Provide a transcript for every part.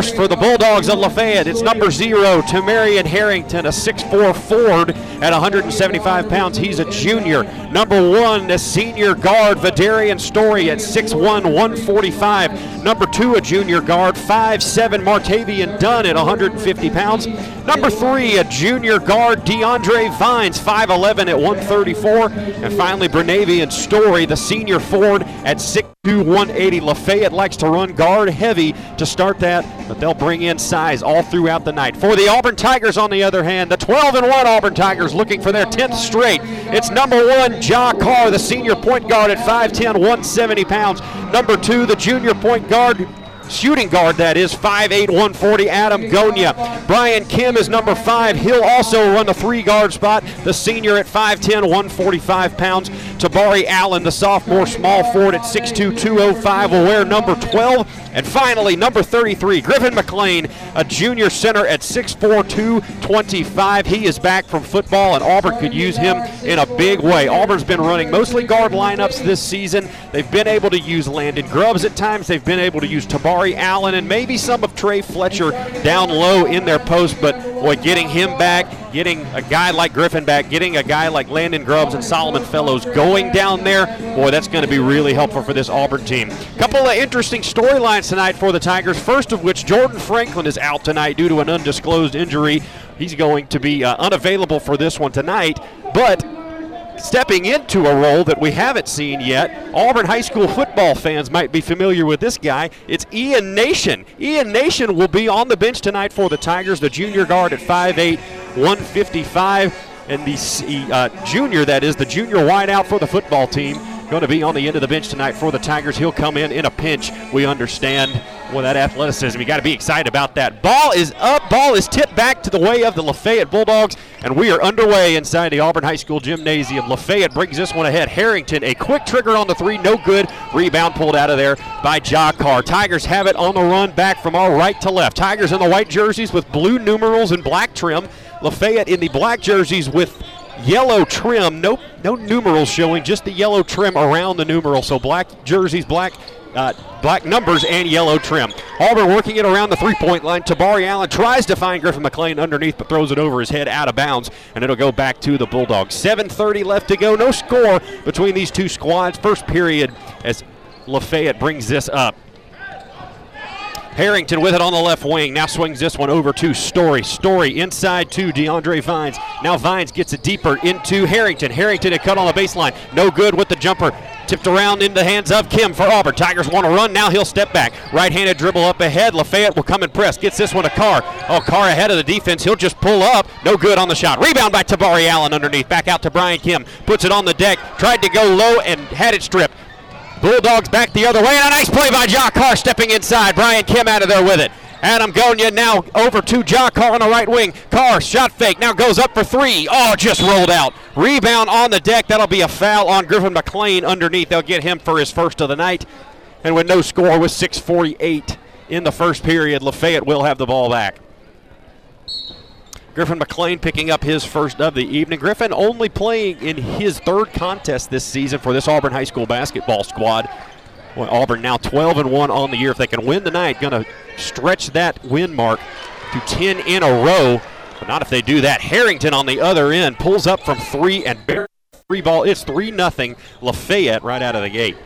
first for the Bulldogs of Lafayette. It's number zero, Tamarian Harrington, a 6'4 Ford at 175 pounds. He's a junior. Number one, the senior guard, Vidarian Story at 6'1, 145. Number two, a junior guard, 5'7, Martavian Dunn at 150 pounds. Number three, a junior guard, DeAndre Vines, 5'11 at 134. And finally, Bernavian Story, the senior Ford at 6'2, 180. Lafayette likes to run guard heavy to start that, but they'll bring in size all throughout the night. For the Auburn Tigers, on the other hand, the 12 and 1 Auburn Tigers looking for their 10th straight. It's number one, Ja Carr, the senior point guard at 5'10, 170 pounds. Number two, the junior point guard, shooting guard that is 5'8 140 adam gonia. Brian kim is number five. He'll also run the three guard spot. The senior at 5'10 145 pounds. Tabari allen the sophomore small forward at 6'2 205 will wear number 12 and finally number 33 griffin mclean a junior center at 6'4 225 he is back from football and auburn could use him in a big way. Auburn's been running mostly guard lineups this season. They've been able to use landon grubbs at times. They've been able to use tabari Allen and maybe some of Trey Fletcher down low in their post, but boy, getting him back, getting a guy like Griffin back, getting a guy like Landon Grubbs and Solomon Fellows going down there, boy, that's going to be really helpful for this Auburn team. Couple of interesting storylines tonight for the Tigers. First of which, Jordan Franklin is out tonight due to an undisclosed injury. He's going to be uh, unavailable for this one tonight, but stepping into a role that we haven't seen yet. Auburn High School football fans might be familiar with this guy. It's Ian Nation. Ian Nation will be on the bench tonight for the Tigers, the junior guard at 5'8, 155. And the uh, junior, that is, the junior wideout for the football team, going to be on the end of the bench tonight for the Tigers. He'll come in in a pinch, we understand. Well, that athleticism, you got to be excited about that. Ball is up, ball is tipped back to the way of the Lafayette Bulldogs, and we are underway inside the Auburn High School gymnasium. Lafayette brings this one ahead. Harrington, a quick trigger on the three, no good. Rebound pulled out of there by Ja Carr. Tigers have it on the run back from our right to left. Tigers in the white jerseys with blue numerals and black trim. Lafayette in the black jerseys with yellow trim. No, no numerals showing, just the yellow trim around the numeral. So black jerseys, black uh, black numbers and yellow trim. Auburn working it around the three-point line. Tabari Allen tries to find Griffin McLean underneath, but throws it over his head out of bounds, and it'll go back to the Bulldogs. 7:30 left to go. No score between these two squads. First period as Lafayette brings this up. Harrington with it on the left wing. Now swings this one over to Story. Story inside to DeAndre Vines. Now Vines gets it deeper into Harrington. Harrington had cut on the baseline. No good with the jumper. Tipped around in the hands of Kim for Auburn. Tigers want to run. Now he'll step back. Right handed dribble up ahead. Lafayette will come and press. Gets this one to Carr. Oh, Carr ahead of the defense. He'll just pull up. No good on the shot. Rebound by Tabari Allen underneath. Back out to Brian Kim. Puts it on the deck. Tried to go low and had it stripped. Bulldogs back the other way, and a nice play by Ja Carr stepping inside. Brian Kim out of there with it. Adam Gonia now over to Ja Carr on the right wing. Carr shot fake now goes up for three. Oh, just rolled out. Rebound on the deck. That'll be a foul on Griffin McLean underneath. They'll get him for his first of the night. And with no score, with 6:48 in the first period, Lafayette will have the ball back. Griffin McLean picking up his first of the evening. Griffin only playing in his third contest this season for this Auburn High School basketball squad. Well, Auburn now 12 and 1 on the year. If they can win tonight, going to stretch that win mark to 10 in a row. But not if they do that. Harrington on the other end pulls up from three and three ball. It's 3 0 Lafayette right out of the gate.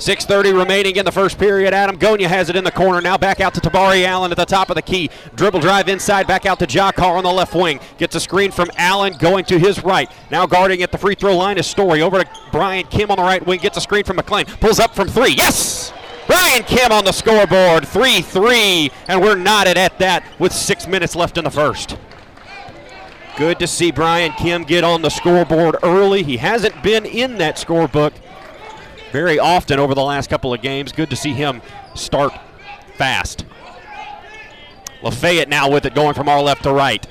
6.30 remaining in the first period. Adam Gonia has it in the corner. Now back out to Tabari Allen at the top of the key. Dribble drive inside, back out to Carr on the left wing. Gets a screen from Allen going to his right. Now guarding at the free throw line is Story. Over to Brian Kim on the right wing. Gets a screen from McLean. Pulls up from three. Yes! Brian Kim on the scoreboard. 3 3. And we're knotted at that with six minutes left in the first. Good to see Brian Kim get on the scoreboard early. He hasn't been in that scorebook very often over the last couple of games. Good to see him start fast. Lafayette now with it going from our left to right.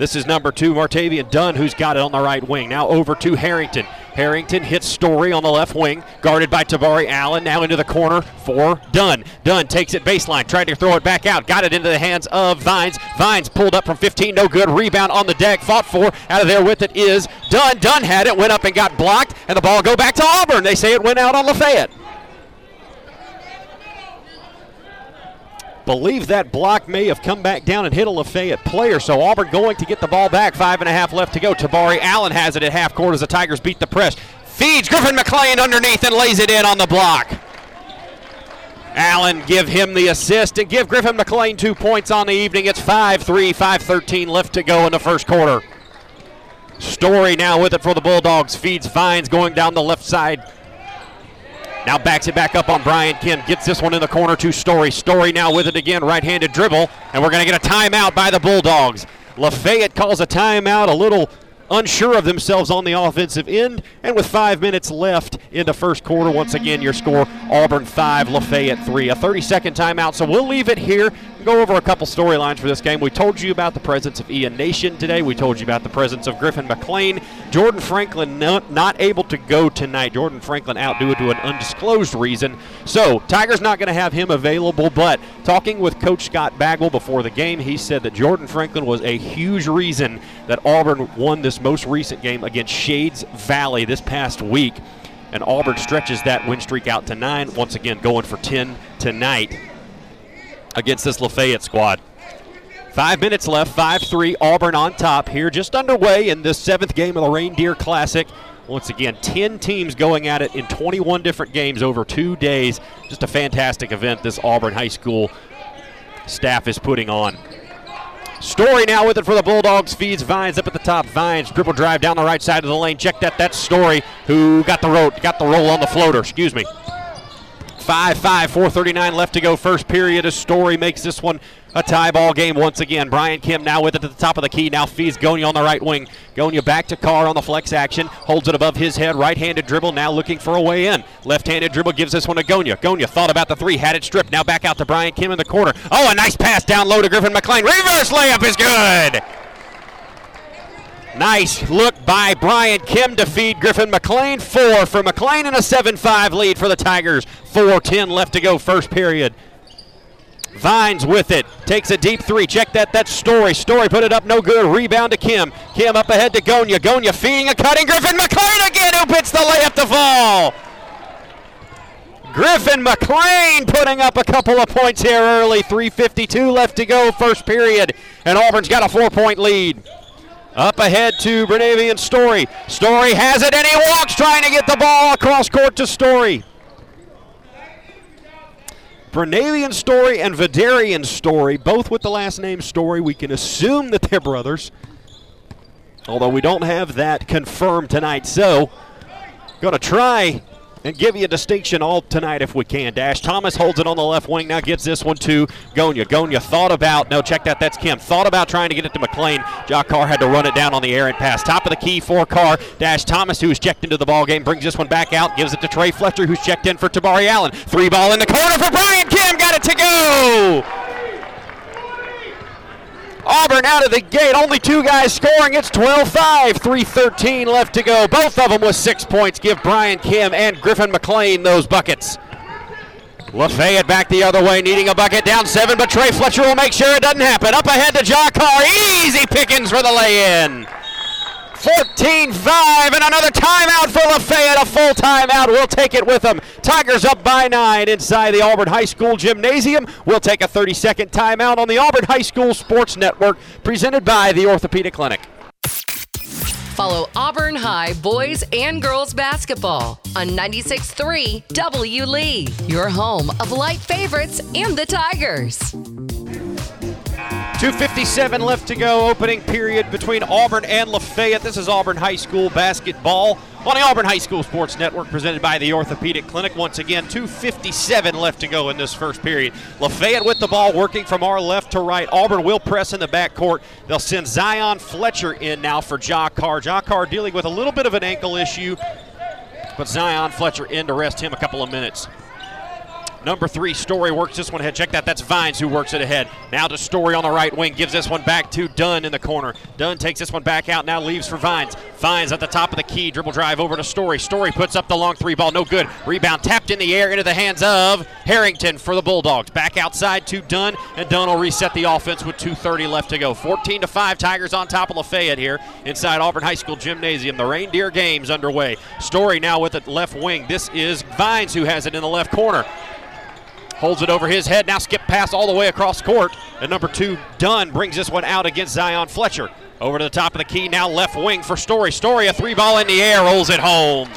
This is number two, Martavian Dunn, who's got it on the right wing. Now over to Harrington. Harrington hits Story on the left wing, guarded by Tabari Allen. Now into the corner for Dunn. Dunn takes it baseline, tried to throw it back out, got it into the hands of Vines. Vines pulled up from 15, no good. Rebound on the deck, fought for. Out of there with it is Dunn. Dunn had it, went up and got blocked, and the ball go back to Auburn. They say it went out on Lafayette. believe that block may have come back down and hit a Lafayette player. So Auburn going to get the ball back. Five and a half left to go. Tabari Allen has it at half court as the Tigers beat the press. Feeds Griffin McLean underneath and lays it in on the block. Allen give him the assist and give Griffin McLean two points on the evening. It's 5 3, 5 13 left to go in the first quarter. Story now with it for the Bulldogs. Feeds Vines going down the left side. Now backs it back up on Brian Kim. Gets this one in the corner to Story. Story now with it again. Right handed dribble. And we're going to get a timeout by the Bulldogs. Lafayette calls a timeout. A little unsure of themselves on the offensive end. And with five minutes left in the first quarter, once again, your score Auburn 5, Lafayette 3. A 30 second timeout. So we'll leave it here. Go over a couple storylines for this game. We told you about the presence of Ian Nation today. We told you about the presence of Griffin McLean. Jordan Franklin not, not able to go tonight. Jordan Franklin out due to an undisclosed reason. So Tigers not going to have him available. But talking with Coach Scott Bagwell before the game, he said that Jordan Franklin was a huge reason that Auburn won this most recent game against Shades Valley this past week. And Auburn stretches that win streak out to nine. Once again, going for 10 tonight against this Lafayette squad. Five minutes left, 5 3. Auburn on top here, just underway in the seventh game of the Reindeer Classic. Once again, 10 teams going at it in 21 different games over two days. Just a fantastic event this Auburn High School staff is putting on. Story now with it for the Bulldogs. Feeds Vines up at the top. Vines dribble drive down the right side of the lane. Check that. That's Story who got the roll, got the roll on the floater. Excuse me. 5 5, 439 left to go. First period. A story makes this one a tie ball game once again. Brian Kim now with it at the top of the key. Now feeds Gonia on the right wing. Gonia back to Carr on the flex action. Holds it above his head. Right handed dribble. Now looking for a way in. Left handed dribble gives this one to Gonia. Gonia thought about the three. Had it stripped. Now back out to Brian Kim in the corner. Oh, a nice pass down low to Griffin McLean. Reverse layup is good. Nice look by Brian Kim to feed Griffin McLean. Four for McLean and a 7 5 lead for the Tigers. 4 10 left to go, first period. Vines with it. Takes a deep three. Check that. That's Story. Story put it up. No good. Rebound to Kim. Kim up ahead to Gonia. Gonia feeding a cutting. Griffin McLean again who hits the layup to fall. Griffin McLean putting up a couple of points here early. 3.52 left to go, first period. And Auburn's got a four point lead. Up ahead to Bernavian Story. Story has it and he walks trying to get the ball across court to Story. Bernavian Story and Vidarian Story, both with the last name Story. We can assume that they're brothers, although we don't have that confirmed tonight. So, going to try and give you a distinction all tonight if we can. Dash Thomas holds it on the left wing. Now gives this one to Gonia. Gonia thought about, no, check that, that's Kim. Thought about trying to get it to McLean. Ja Carr had to run it down on the errant pass. Top of the key for Carr. Dash Thomas, who's checked into the ball game, brings this one back out, gives it to Trey Fletcher, who's checked in for Tabari Allen. Three ball in the corner for Brian Kim. Got it to go. Auburn out of the gate, only two guys scoring. It's 12 5, 3.13 left to go. Both of them with six points. Give Brian Kim and Griffin McLean those buckets. Lafayette back the other way, needing a bucket down seven, but Trey Fletcher will make sure it doesn't happen. Up ahead to Ja Carr. Easy pickings for the lay in. 14 5 and another timeout for Lafayette. A full timeout. We'll take it with them. Tigers up by nine inside the Auburn High School gymnasium. We'll take a 30 second timeout on the Auburn High School Sports Network presented by the Orthopedic Clinic. Follow Auburn High boys and girls basketball on 96.3 W. Lee, your home of light favorites and the Tigers. 2.57 left to go, opening period between Auburn and Lafayette. This is Auburn High School basketball on the Auburn High School Sports Network presented by the Orthopedic Clinic. Once again, 2.57 left to go in this first period. Lafayette with the ball working from our left to right. Auburn will press in the backcourt. They'll send Zion Fletcher in now for Ja Carr. Ja Carr dealing with a little bit of an ankle issue, but Zion Fletcher in to rest him a couple of minutes. Number three, Story works this one ahead. Check that. That's Vines who works it ahead. Now to Story on the right wing. Gives this one back to Dunn in the corner. Dunn takes this one back out. Now leaves for Vines. Vines at the top of the key. Dribble drive over to Story. Story puts up the long three ball. No good. Rebound tapped in the air into the hands of Harrington for the Bulldogs. Back outside to Dunn, and Dunn will reset the offense with 2.30 left to go. 14 to 5. Tigers on top of Lafayette here inside Auburn High School Gymnasium. The Reindeer game's underway. Story now with the left wing. This is Vines who has it in the left corner. Holds it over his head. Now skip pass all the way across court. And number two, Dunn, brings this one out against Zion Fletcher. Over to the top of the key, now left wing for Story. Story, a three ball in the air, rolls it home.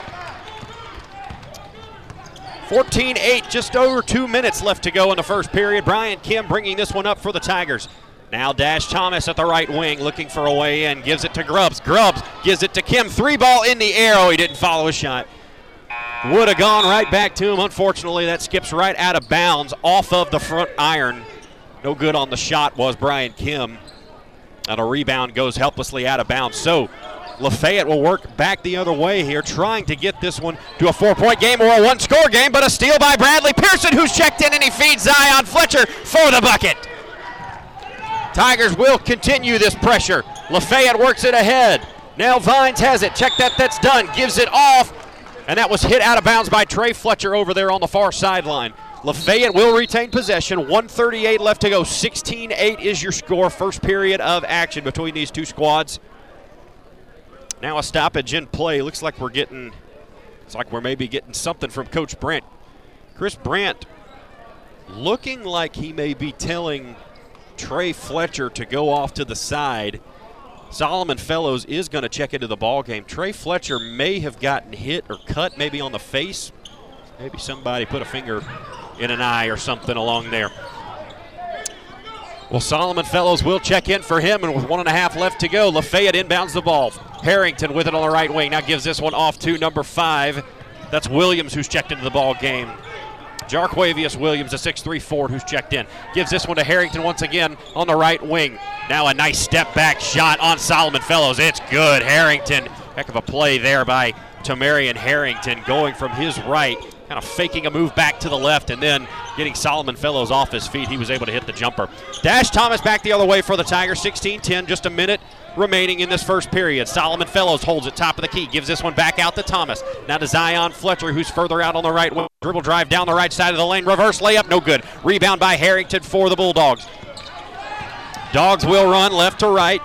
14 8, just over two minutes left to go in the first period. Brian Kim bringing this one up for the Tigers. Now Dash Thomas at the right wing looking for a way in, gives it to Grubbs. Grubbs gives it to Kim. Three ball in the air. Oh, he didn't follow his shot. Would have gone right back to him. Unfortunately, that skips right out of bounds off of the front iron. No good on the shot was Brian Kim. And a rebound goes helplessly out of bounds. So Lafayette will work back the other way here, trying to get this one to a four point game or a one score game, but a steal by Bradley Pearson, who's checked in and he feeds Zion Fletcher for the bucket. Tigers will continue this pressure. Lafayette works it ahead. Now Vines has it. Check that, that's Dunn. Gives it off. And that was hit out of bounds by Trey Fletcher over there on the far sideline. Lafayette will retain possession. 138 left to go. 16 8 is your score. First period of action between these two squads. Now a stoppage in play. Looks like we're getting, it's like we're maybe getting something from Coach Brandt. Chris Brandt looking like he may be telling Trey Fletcher to go off to the side. Solomon Fellows is going to check into the ball game. Trey Fletcher may have gotten hit or cut maybe on the face. Maybe somebody put a finger in an eye or something along there. Well, Solomon Fellows will check in for him, and with one and a half left to go, Lafayette inbounds the ball. Harrington with it on the right wing. Now gives this one off to number five. That's Williams who's checked into the ball game. Jarquavius Williams, a 6'3 Ford who's checked in. Gives this one to Harrington once again on the right wing. Now a nice step back shot on Solomon Fellows. It's good. Harrington, heck of a play there by Tamarian Harrington going from his right kind of faking a move back to the left and then getting Solomon Fellows off his feet. He was able to hit the jumper. Dash Thomas back the other way for the Tigers. 16 10, just a minute remaining in this first period. Solomon Fellows holds it top of the key, gives this one back out to Thomas. Now to Zion Fletcher, who's further out on the right. Wing. Dribble drive down the right side of the lane, reverse layup, no good. Rebound by Harrington for the Bulldogs. Dogs will run left to right.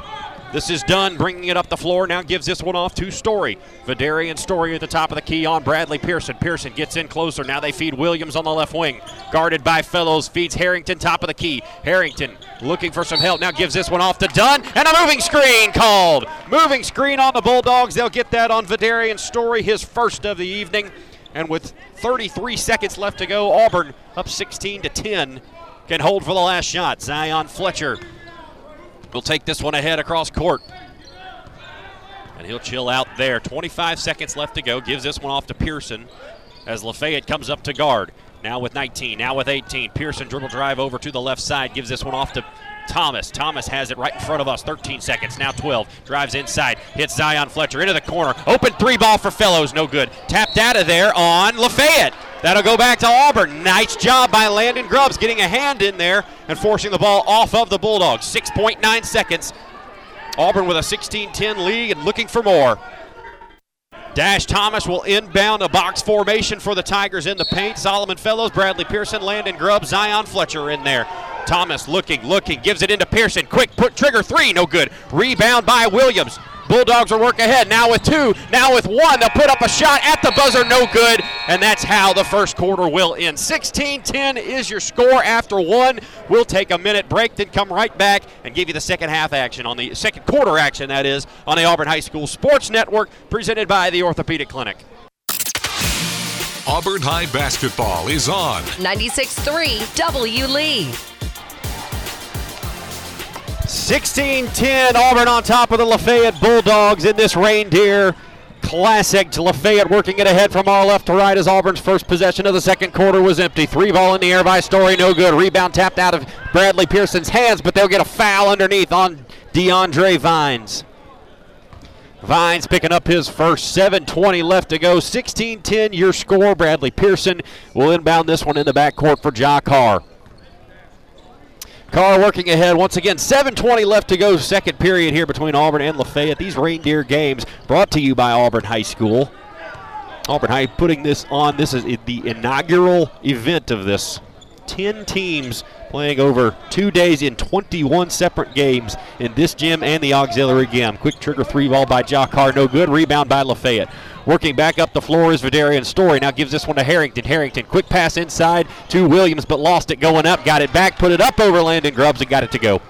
This is Dunn, bringing it up the floor. Now gives this one off to Story. Vidarian Story at the top of the key on Bradley Pearson. Pearson gets in closer. Now they feed Williams on the left wing. Guarded by Fellows. Feeds Harrington top of the key. Harrington looking for some help. Now gives this one off to Dunn. And a moving screen called. Moving screen on the Bulldogs. They'll get that on Vidarian Story, his first of the evening. And with 33 seconds left to go, Auburn up 16 to 10 can hold for the last shot. Zion Fletcher will take this one ahead across court. And he'll chill out there. 25 seconds left to go. Gives this one off to Pearson as Lafayette comes up to guard. Now with 19, now with 18. Pearson dribble drive over to the left side. Gives this one off to Thomas. Thomas has it right in front of us. 13 seconds, now 12. Drives inside, hits Zion Fletcher into the corner. Open three ball for Fellows, no good. Tapped out of there on Lafayette. That'll go back to Auburn. Nice job by Landon Grubbs getting a hand in there and forcing the ball off of the Bulldogs. 6.9 seconds. Auburn with a 16 10 lead and looking for more. Dash Thomas will inbound a box formation for the Tigers in the paint. Solomon Fellows, Bradley Pearson, Landon Grubbs, Zion Fletcher in there. Thomas looking, looking, gives it into Pearson. Quick put trigger three, no good. Rebound by Williams. Bulldogs are work ahead. Now with two, now with one. They'll put up a shot at the buzzer, no good. And that's how the first quarter will end. 16 10 is your score after one. We'll take a minute break, then come right back and give you the second half action on the second quarter action, that is, on the Auburn High School Sports Network, presented by the Orthopedic Clinic. Auburn High basketball is on 96.3 W. Lee. 16 10, Auburn on top of the Lafayette Bulldogs in this Reindeer Classic. To Lafayette working it ahead from our left to right as Auburn's first possession of the second quarter was empty. Three ball in the air by Story, no good. Rebound tapped out of Bradley Pearson's hands, but they'll get a foul underneath on DeAndre Vines. Vines picking up his first 7.20 left to go. 16 10 your score. Bradley Pearson will inbound this one in the backcourt for Ja Carr. Carr working ahead once again. 7:20 left to go. Second period here between Auburn and Lafayette. These reindeer games brought to you by Auburn High School. Auburn High putting this on. This is the inaugural event of this 10 teams playing over two days in 21 separate games in this gym and the auxiliary gym. Quick trigger three ball by Ja Carr, no good. Rebound by Lafayette. Working back up the floor is Vidarian Story. Now gives this one to Harrington. Harrington, quick pass inside to Williams, but lost it going up. Got it back, put it up over Landon Grubbs, and got it to go.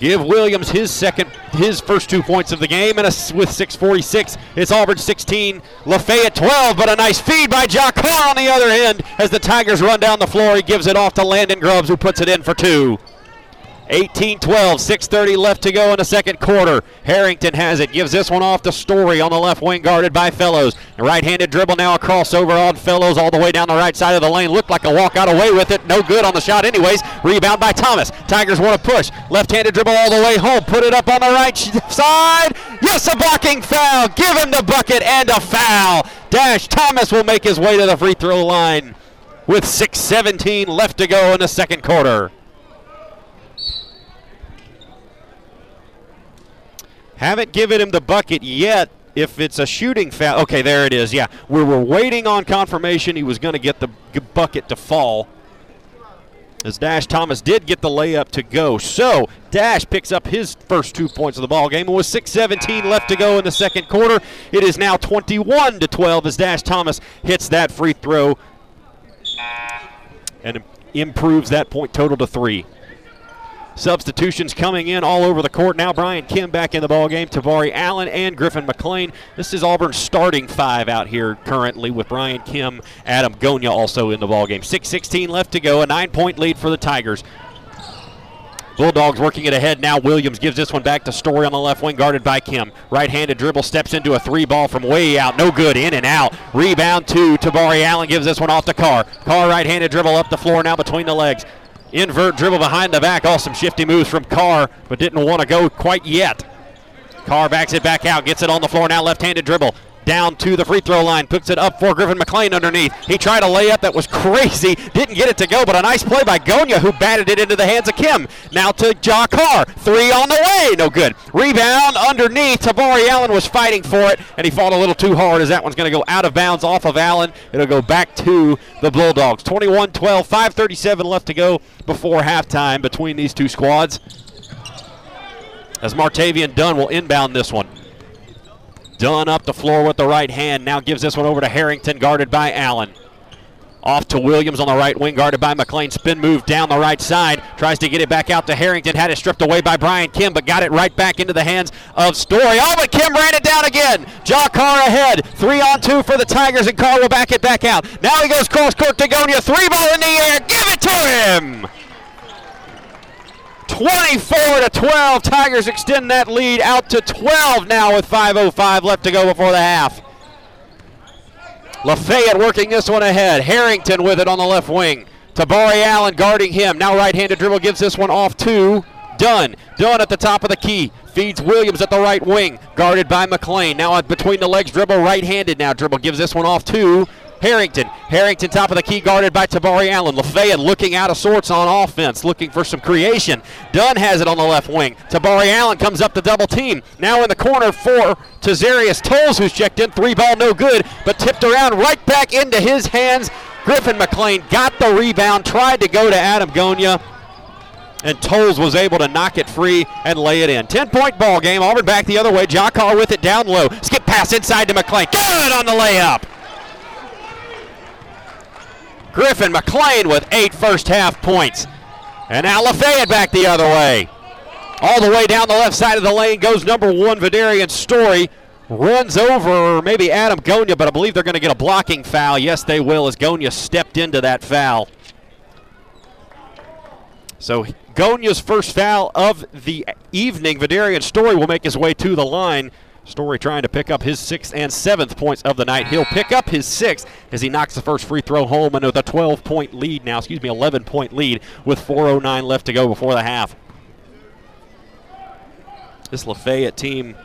Give Williams his second, his first two points of the game, and a, with 6:46, it's Auburn 16, Lafayette 12. But a nice feed by Carr on the other end as the Tigers run down the floor. He gives it off to Landon Grubbs, who puts it in for two. 18 12, 6.30 left to go in the second quarter. Harrington has it, gives this one off to Story on the left wing, guarded by Fellows. Right handed dribble now a crossover on Fellows all the way down the right side of the lane. Looked like a walk, out away with it. No good on the shot, anyways. Rebound by Thomas. Tigers want to push. Left handed dribble all the way home. Put it up on the right side. Yes, a blocking foul. Give him the bucket and a foul. Dash Thomas will make his way to the free throw line with 6.17 left to go in the second quarter. Haven't given him the bucket yet. If it's a shooting foul, okay, there it is. Yeah, we were waiting on confirmation he was going to get the bucket to fall. As Dash Thomas did get the layup to go. So Dash picks up his first two points of the ball game. And with 6:17 left to go in the second quarter, it is now 21 to 12 as Dash Thomas hits that free throw and improves that point total to three. Substitutions coming in all over the court. Now Brian Kim back in the ball game. Tabari Allen and Griffin McLean. This is Auburn's starting five out here currently with Brian Kim, Adam Gonya also in the ball game. 6:16 left to go. A nine-point lead for the Tigers. Bulldogs working it ahead now. Williams gives this one back to Story on the left wing, guarded by Kim. Right handed dribble steps into a three ball from way out. No good. In and out. Rebound to Tabari Allen gives this one off to Carr. Carr right handed dribble up the floor now between the legs. Invert dribble behind the back. Awesome shifty moves from Carr, but didn't want to go quite yet. Carr backs it back out, gets it on the floor now. Left handed dribble down to the free throw line, puts it up for Griffin McLean underneath. He tried a layup that was crazy, didn't get it to go, but a nice play by Gonya who batted it into the hands of Kim. Now to Ja Carr, three on the way, no good. Rebound underneath. Tabari Allen was fighting for it, and he fought a little too hard as that one's going to go out of bounds off of Allen. It'll go back to the Bulldogs. 21 12, 5.37 left to go before halftime between these two squads. As Martavian Dunn will inbound this one. Dunn up the floor with the right hand. Now gives this one over to Harrington, guarded by Allen. Off to Williams on the right wing, guarded by McLean. Spin move down the right side. Tries to get it back out to Harrington. Had it stripped away by Brian Kim, but got it right back into the hands of Story. Oh, but Kim ran it down again. Ja Carr ahead. Three on two for the Tigers, and Carr will back it back out. Now he goes cross court to Gonya. Three ball in the air. Give it to him. 24 to 12. Tigers extend that lead out to 12 now with 5.05 left to go before the half. Lafayette working this one ahead. Harrington with it on the left wing. Tabari Allen guarding him. Now right handed dribble gives this one off to Dunn. Dunn at the top of the key. Feeds Williams at the right wing. Guarded by McLean. Now between the legs dribble right handed now. Dribble gives this one off to Harrington. Harrington top of the key guarded by Tabari Allen. Lafayette looking out of sorts on offense, looking for some creation. Dunn has it on the left wing. Tabari Allen comes up to double team. Now in the corner for Tazarius Tolles, who's checked in. Three ball no good, but tipped around right back into his hands. Griffin McLean got the rebound, tried to go to Adam Gonia, and Tolles was able to knock it free and lay it in. 10 point ball game. Auburn back the other way. Ja Carr with it down low. Skip pass inside to McLean. Good on the layup. Griffin McLean with eight first half points. And now Lafayette back the other way. All the way down the left side of the lane goes number one, Vidarian Story. Runs over maybe Adam Gonya, but I believe they're going to get a blocking foul. Yes, they will, as Gonya stepped into that foul. So Gonya's first foul of the evening. Vidarian Story will make his way to the line. Story trying to pick up his sixth and seventh points of the night. He'll pick up his sixth as he knocks the first free throw home and with a 12 point lead now, excuse me, 11 point lead with 4.09 left to go before the half. This Lafayette team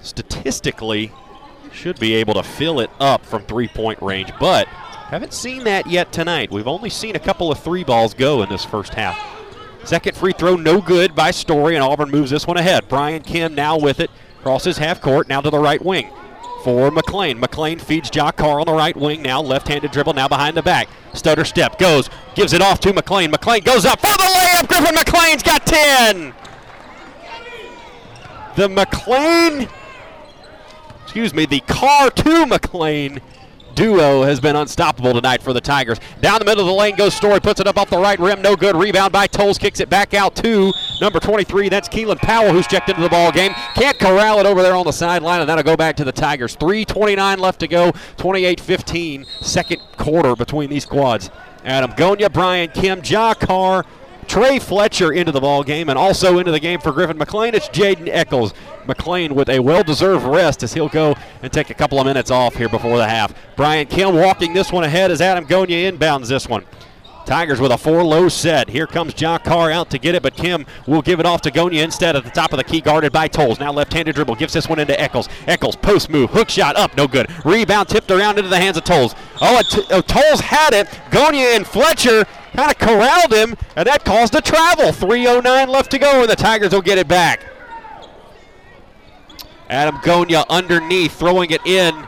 statistically should be able to fill it up from three point range, but haven't seen that yet tonight. We've only seen a couple of three balls go in this first half. Second free throw, no good by Story, and Auburn moves this one ahead. Brian Kim now with it. Crosses half court, now to the right wing. for McLean. McLean feeds Ja Carr on the right wing now. Left handed dribble now behind the back. Stutter step goes, gives it off to McLean. McLean goes up for the layup. Griffin McLean's got 10. The McLean, excuse me, the Carr to McLean duo has been unstoppable tonight for the Tigers. Down the middle of the lane goes Story, puts it up off the right rim, no good. Rebound by Tolles, kicks it back out to number 23. That's Keelan Powell, who's checked into the ball game. Can't corral it over there on the sideline, and that'll go back to the Tigers. 3:29 left to go. 28-15, second quarter between these squads. Adam Gonya, Brian Kim, Ja Carr, Trey Fletcher into the ball game, and also into the game for Griffin McLean. It's Jaden Eccles. McLean with a well-deserved rest as he'll go and take a couple of minutes off here before the half. Brian Kim walking this one ahead as Adam Gonya inbounds this one. Tigers with a four low set. Here comes Ja Carr out to get it, but Kim will give it off to Gonia instead at the top of the key, guarded by Tolles. Now left handed dribble, gives this one into Eccles. Eccles, post move, hook shot up, no good. Rebound tipped around into the hands of Tolles. Oh, t- oh Tolles had it. Gonia and Fletcher kind of corralled him, and that caused a travel. 3.09 left to go, and the Tigers will get it back. Adam Gonya underneath, throwing it in.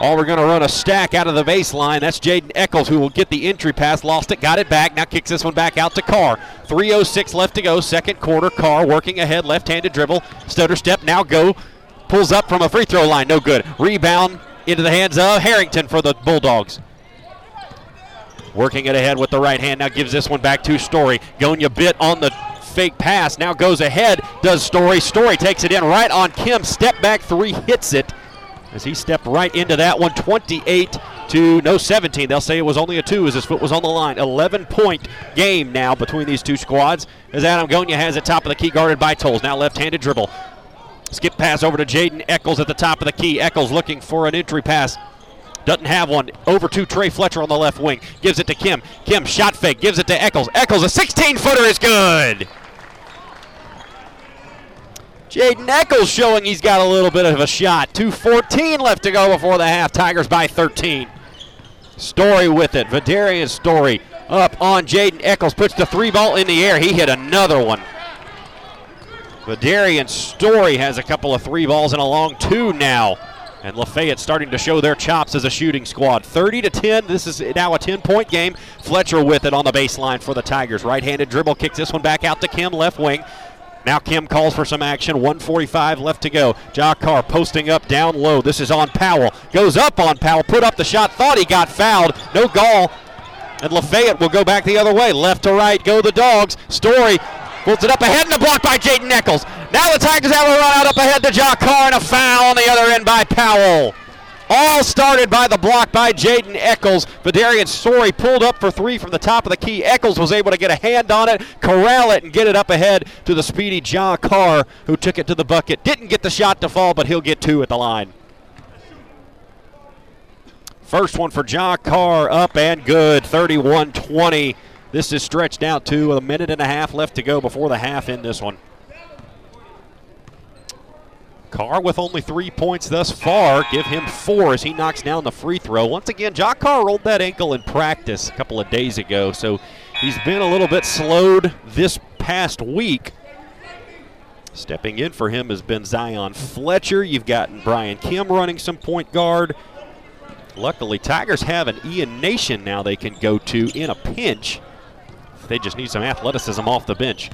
Oh, we're going to run a stack out of the baseline. That's Jaden Eccles who will get the entry pass. Lost it, got it back. Now kicks this one back out to Carr. 3.06 left to go. Second quarter. Carr working ahead. Left handed dribble. Stutter step. Now go. Pulls up from a free throw line. No good. Rebound into the hands of Harrington for the Bulldogs. Working it ahead with the right hand. Now gives this one back to Story. Gonya bit on the fake pass. Now goes ahead. Does Story. Story takes it in right on Kim. Step back three. Hits it as he stepped right into that one 28 to no 17 they'll say it was only a two as his foot was on the line 11 point game now between these two squads as adam gonya has it top of the key guarded by tolles now left-handed dribble skip pass over to jaden eccles at the top of the key eccles looking for an entry pass doesn't have one. Over to Trey Fletcher on the left wing. Gives it to Kim. Kim shot fake. Gives it to Eccles. Eccles, a 16 footer is good. Jaden Eccles showing he's got a little bit of a shot. 2.14 left to go before the half. Tigers by 13. Story with it. Vidarian Story up on Jaden Eccles. Puts the three ball in the air. He hit another one. Vidarian Story has a couple of three balls and a long two now. And Lafayette starting to show their chops as a shooting squad. 30 to 10. This is now a 10 point game. Fletcher with it on the baseline for the Tigers. Right handed dribble kicks this one back out to Kim, left wing. Now Kim calls for some action. 145 left to go. Ja Carr posting up down low. This is on Powell. Goes up on Powell. Put up the shot. Thought he got fouled. No goal. And Lafayette will go back the other way. Left to right go the Dogs. Story pulls it up ahead and a block by Jaden Eccles. Now the Tigers have a run out up ahead to Ja Carr and a foul on the other end by Powell. All started by the block by Jaden Eccles. Vidarian Story pulled up for three from the top of the key. Eccles was able to get a hand on it, corral it, and get it up ahead to the speedy Ja Carr, who took it to the bucket. Didn't get the shot to fall, but he'll get two at the line. First one for Ja Carr, up and good, 31 20. This is stretched out to a minute and a half left to go before the half in this one. Carr with only three points thus far. Give him four as he knocks down the free throw. Once again, Ja Carr rolled that ankle in practice a couple of days ago, so he's been a little bit slowed this past week. Stepping in for him has been Zion Fletcher. You've gotten Brian Kim running some point guard. Luckily, Tigers have an Ian Nation now they can go to in a pinch. They just need some athleticism off the bench.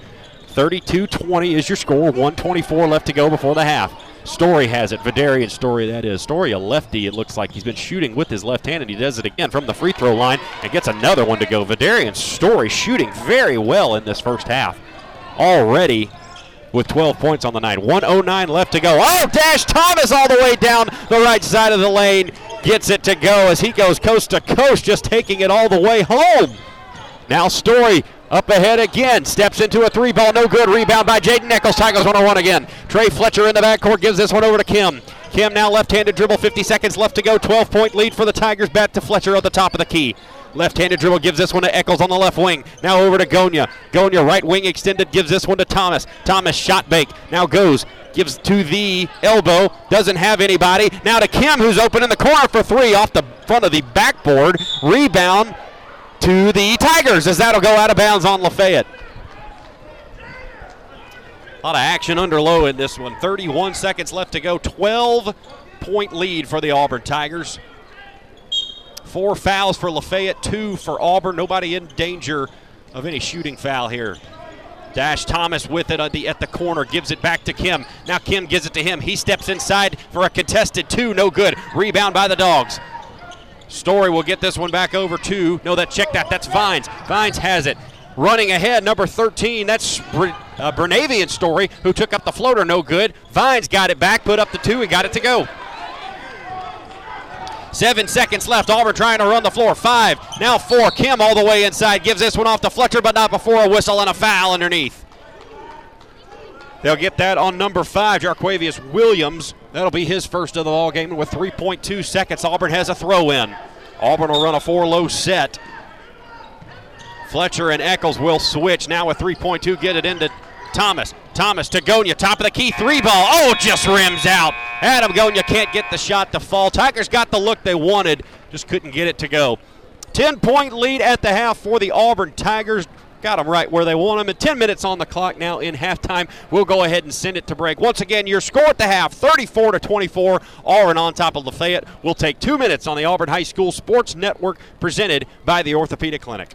32 20 is your score. 124 left to go before the half. Story has it. Vidarian Story, that is. Story, a lefty. It looks like he's been shooting with his left hand, and he does it again from the free throw line and gets another one to go. Vidarian Story shooting very well in this first half. Already with 12 points on the night. 109 left to go. Oh, Dash Thomas all the way down the right side of the lane. Gets it to go as he goes coast to coast, just taking it all the way home. Now Story up ahead again. Steps into a three ball. No good. Rebound by Jaden Eccles. Tigers 101 again. Trey Fletcher in the backcourt gives this one over to Kim. Kim now left handed dribble. 50 seconds left to go. 12 point lead for the Tigers. Back to Fletcher at the top of the key. Left handed dribble gives this one to Eccles on the left wing. Now over to Gonya. Gonya right wing extended gives this one to Thomas. Thomas shot bake. Now goes. Gives to the elbow. Doesn't have anybody. Now to Kim who's open in the corner for three off the front of the backboard. Rebound to the Tigers as that'll go out of bounds on Lafayette. A lot of action under low in this one. 31 seconds left to go. 12 point lead for the Auburn Tigers. Four fouls for Lafayette, two for Auburn. Nobody in danger of any shooting foul here. Dash Thomas with it at the, at the corner, gives it back to Kim. Now Kim gives it to him. He steps inside for a contested two, no good. Rebound by the Dogs. Story will get this one back over to, no, that check that, that's Vines. Vines has it. Running ahead, number 13, that's Br- uh, Bernavian Story, who took up the floater, no good. Vines got it back, put up the two, and got it to go. Seven seconds left. Auburn trying to run the floor. Five, now four. Kim all the way inside. Gives this one off to Fletcher, but not before a whistle and a foul underneath. They'll get that on number five, Jarquavius Williams. That'll be his first of the ball game. With 3.2 seconds, Auburn has a throw in. Auburn will run a four-low set. Fletcher and Eccles will switch now with 3.2. Get it into Thomas. Thomas to Gonya, top of the key, three ball. Oh, just rims out. Adam Gonya can't get the shot to fall. Tigers got the look they wanted, just couldn't get it to go. 10 point lead at the half for the Auburn Tigers. Got them right where they want them. And 10 minutes on the clock now in halftime. We'll go ahead and send it to break. Once again, your score at the half 34 to 24. Auburn on top of Lafayette. We'll take two minutes on the Auburn High School Sports Network presented by the Orthopedic Clinic.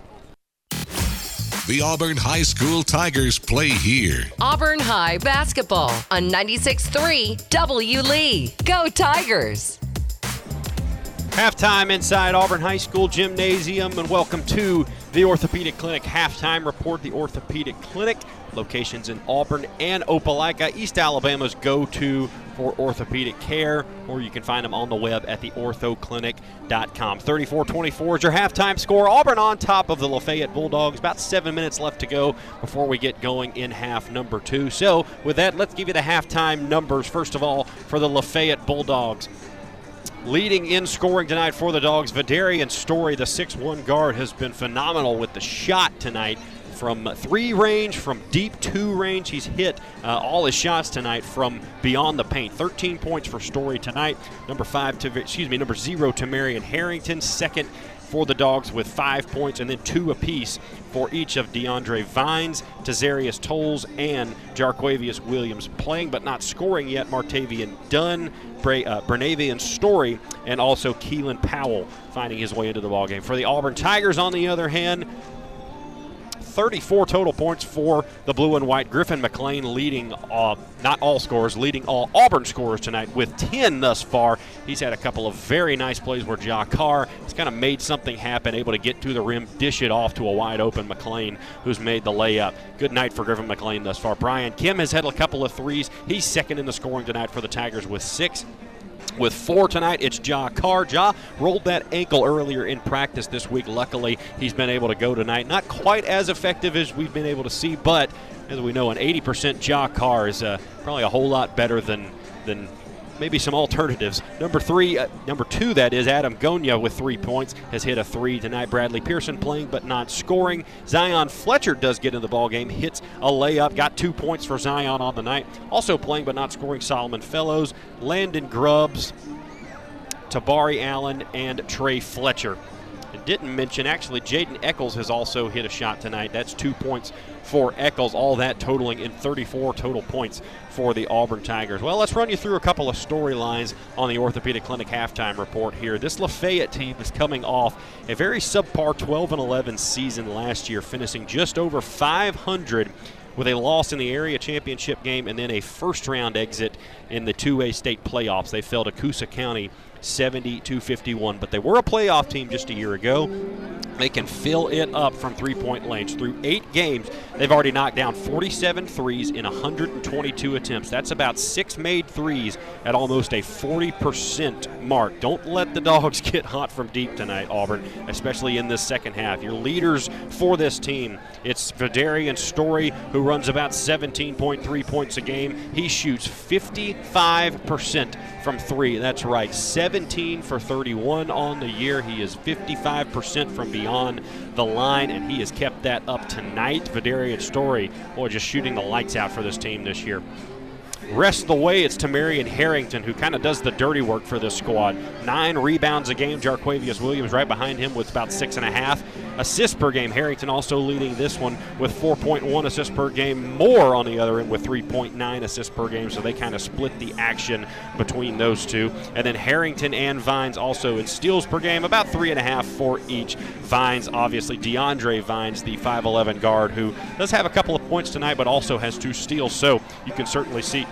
The Auburn High School Tigers play here. Auburn High basketball on 96.3 W. Lee. Go Tigers! Halftime inside Auburn High School Gymnasium, and welcome to the Orthopedic Clinic halftime report. The Orthopedic Clinic locations in Auburn and Opelika, East Alabama's go to for orthopedic care, or you can find them on the web at theorthoclinic.com. 34 24 is your halftime score. Auburn on top of the Lafayette Bulldogs. About seven minutes left to go before we get going in half number two. So, with that, let's give you the halftime numbers. First of all, for the Lafayette Bulldogs. Leading in scoring tonight for the Dogs, Vidarian Story, the 6'1 guard, has been phenomenal with the shot tonight from three range, from deep two range. He's hit uh, all his shots tonight from beyond the paint. 13 points for Story tonight. Number five to excuse me, number zero Tamarian Harrington. Second for the Dogs with five points and then two apiece for each of DeAndre Vines, Tazarius Tolles, and Jarquavius Williams. Playing but not scoring yet, Martavian Dunn, Bra- uh, Bernavian Story, and also Keelan Powell finding his way into the ballgame. For the Auburn Tigers, on the other hand, 34 total points for the blue and white. Griffin McLean leading, uh, not all scores, leading all Auburn scorers tonight with 10 thus far. He's had a couple of very nice plays where Ja Carr has kind of made something happen, able to get to the rim, dish it off to a wide open McLean, who's made the layup. Good night for Griffin McLean thus far. Brian Kim has had a couple of threes. He's second in the scoring tonight for the Tigers with six with four tonight. It's Ja Carr. Ja rolled that ankle earlier in practice this week. Luckily, he's been able to go tonight. Not quite as effective as we've been able to see, but as we know, an 80% Ja Carr is uh, probably a whole lot better than than maybe some alternatives. Number three, uh, number two, that is Adam Gonya with three points has hit a three tonight. Bradley Pearson playing but not scoring. Zion Fletcher does get in the ball game, hits a layup, got two points for Zion on the night. Also playing but not scoring. Solomon Fellows, Landon Grubbs, Tabari Allen, and Trey Fletcher. Didn't mention actually Jaden Eccles has also hit a shot tonight. That's two points for Eccles. All that totaling in 34 total points for the Auburn Tigers. Well, let's run you through a couple of storylines on the Orthopedic Clinic halftime report here. This Lafayette team is coming off a very subpar 12 and 11 season last year, finishing just over 500 with a loss in the area championship game and then a first round exit in the 2A state playoffs. They fell to Coosa County 70 to 51. But they were a playoff team just a year ago. They can fill it up from three point lanes. Through eight games, they've already knocked down 47 threes in 122 attempts. That's about six made threes at almost a 40% mark. Don't let the dogs get hot from deep tonight, Auburn, especially in this second half. Your leaders for this team, it's Vidarian Story, who runs about 17.3 points a game. He shoots 55% from three. That's right, 17 for 31 on the year. He is 55% from beyond the line, and he has kept that up tonight. Vidarian Story, boy, just shooting the lights out for this team this year. Rest of the way, it's Tamarian Harrington who kind of does the dirty work for this squad. Nine rebounds a game. Jarquavius Williams right behind him with about six and a half. assists per game. Harrington also leading this one with 4.1 assists per game. more on the other end with 3.9 assists per game. So they kind of split the action between those two. And then Harrington and Vines also in steals per game, about three and a half for each. Vines, obviously, DeAndre Vines, the 5'11 guard, who does have a couple of points tonight, but also has two steals. So you can certainly see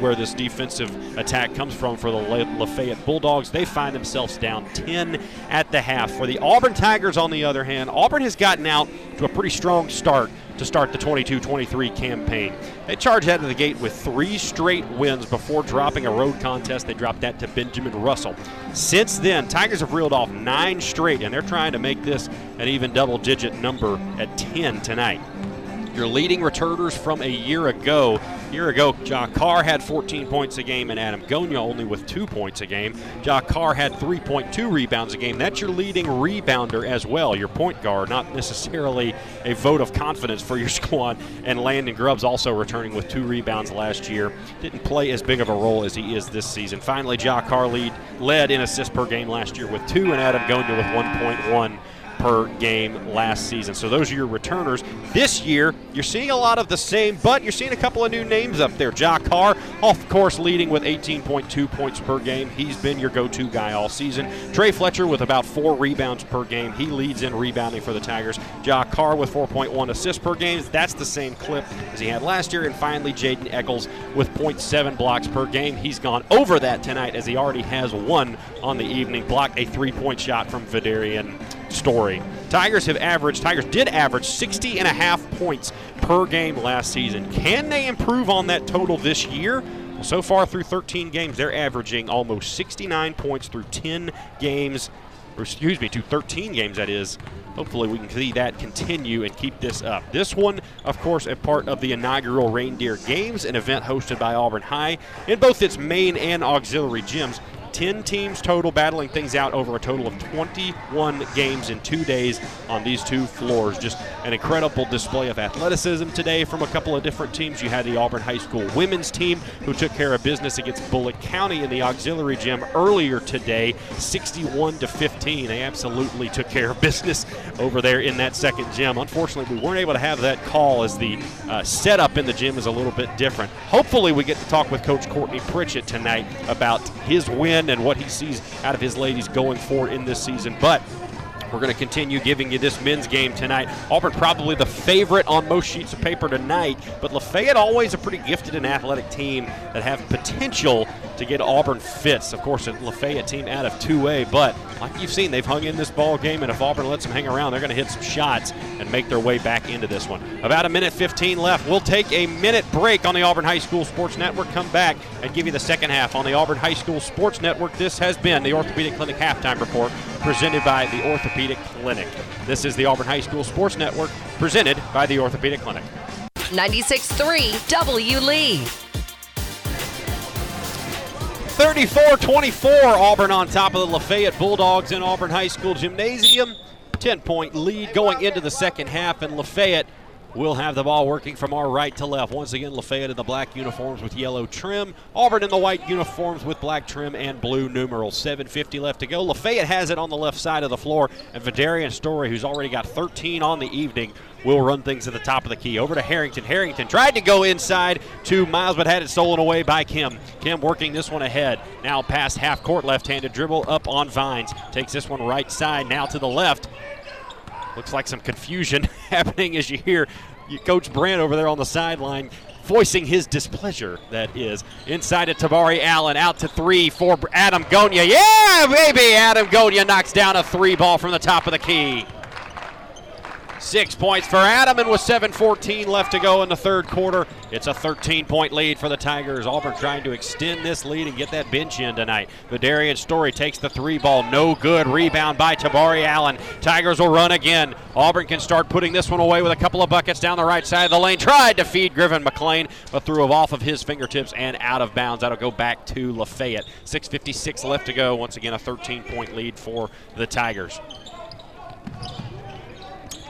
where this defensive attack comes from for the Lafayette Bulldogs. They find themselves down 10 at the half. For the Auburn Tigers, on the other hand, Auburn has gotten out to a pretty strong start to start the 22 23 campaign. They charged out of the gate with three straight wins before dropping a road contest. They dropped that to Benjamin Russell. Since then, Tigers have reeled off nine straight, and they're trying to make this an even double digit number at 10 tonight your leading returners from a year ago. A year ago, Ja Carr had 14 points a game and Adam Gonia only with two points a game. Ja Carr had 3.2 rebounds a game. That's your leading rebounder as well, your point guard, not necessarily a vote of confidence for your squad. And Landon Grubbs also returning with two rebounds last year. Didn't play as big of a role as he is this season. Finally, Ja Carr lead, led in assists per game last year with two, and Adam Gonia with 1.1 per game last season. So those are your returners. This year, you're seeing a lot of the same, but you're seeing a couple of new names up there. Ja Carr, of course, leading with 18.2 points per game. He's been your go to guy all season. Trey Fletcher with about four rebounds per game. He leads in rebounding for the Tigers. Ja Carr with 4.1 assists per game. That's the same clip as he had last year. And finally, Jaden Eccles with 0.7 blocks per game. He's gone over that tonight as he already has one on the evening. Blocked a three point shot from Vidarian story. Tigers have averaged, Tigers did average 60 and a half points per game last season. Can they improve on that total this year? So far through 13 games, they're averaging almost 69 points through 10 games, or excuse me, to 13 games, that is. Hopefully, we can see that continue and keep this up. This one, of course, a part of the inaugural Reindeer Games, an event hosted by Auburn High in both its main and auxiliary gyms. 10 teams total battling things out over a total of 21 games in two days on these two floors. Just an incredible display of athleticism today from a couple of different teams. You had the Auburn High School women's team who took care of business against Bullock County in the auxiliary gym earlier today, 61 to 15. They absolutely took care of business over there in that second gym. Unfortunately, we weren't able to have that call as the uh, setup in the gym is a little bit different. Hopefully, we get to talk with Coach Courtney Pritchett tonight about his win and what he sees out of his ladies going forward in this season. But we're going to continue giving you this men's game tonight. Auburn probably the favorite on most sheets of paper tonight, but Lafayette always a pretty gifted and athletic team that have potential to get Auburn fits. Of course, a Lafayette team out of 2A, but like you've seen, they've hung in this ball game, and if Auburn lets them hang around, they're going to hit some shots and make their way back into this one. About a minute 15 left. We'll take a minute break on the Auburn High School Sports Network. Come back and give you the second half on the Auburn High School Sports Network. This has been the Orthopedic Clinic halftime report presented by the Orthopedic Clinic. This is the Auburn High School Sports Network presented by the Orthopedic Clinic. 96.3 W. Lee. 34 24, Auburn on top of the Lafayette Bulldogs in Auburn High School Gymnasium. 10 point lead going into the second half, and Lafayette will have the ball working from our right to left. Once again, Lafayette in the black uniforms with yellow trim. Auburn in the white uniforms with black trim and blue numerals. 7.50 left to go. Lafayette has it on the left side of the floor, and Vidarian Story, who's already got 13 on the evening, will run things at the top of the key. Over to Harrington. Harrington tried to go inside to Miles, but had it stolen away by Kim. Kim working this one ahead. Now past half court, left handed dribble up on Vines. Takes this one right side, now to the left. Looks like some confusion happening as you hear Coach Brand over there on the sideline voicing his displeasure, that is. Inside to Tabari Allen, out to three for Adam Gonia. Yeah, baby! Adam Gonia knocks down a three ball from the top of the key. Six points for Adam, and with 7.14 left to go in the third quarter, it's a 13 point lead for the Tigers. Auburn trying to extend this lead and get that bench in tonight. Vidarian Story takes the three ball, no good. Rebound by Tabari Allen. Tigers will run again. Auburn can start putting this one away with a couple of buckets down the right side of the lane. Tried to feed Griffin McLean, but threw it off of his fingertips and out of bounds. That'll go back to Lafayette. 6.56 left to go. Once again, a 13 point lead for the Tigers.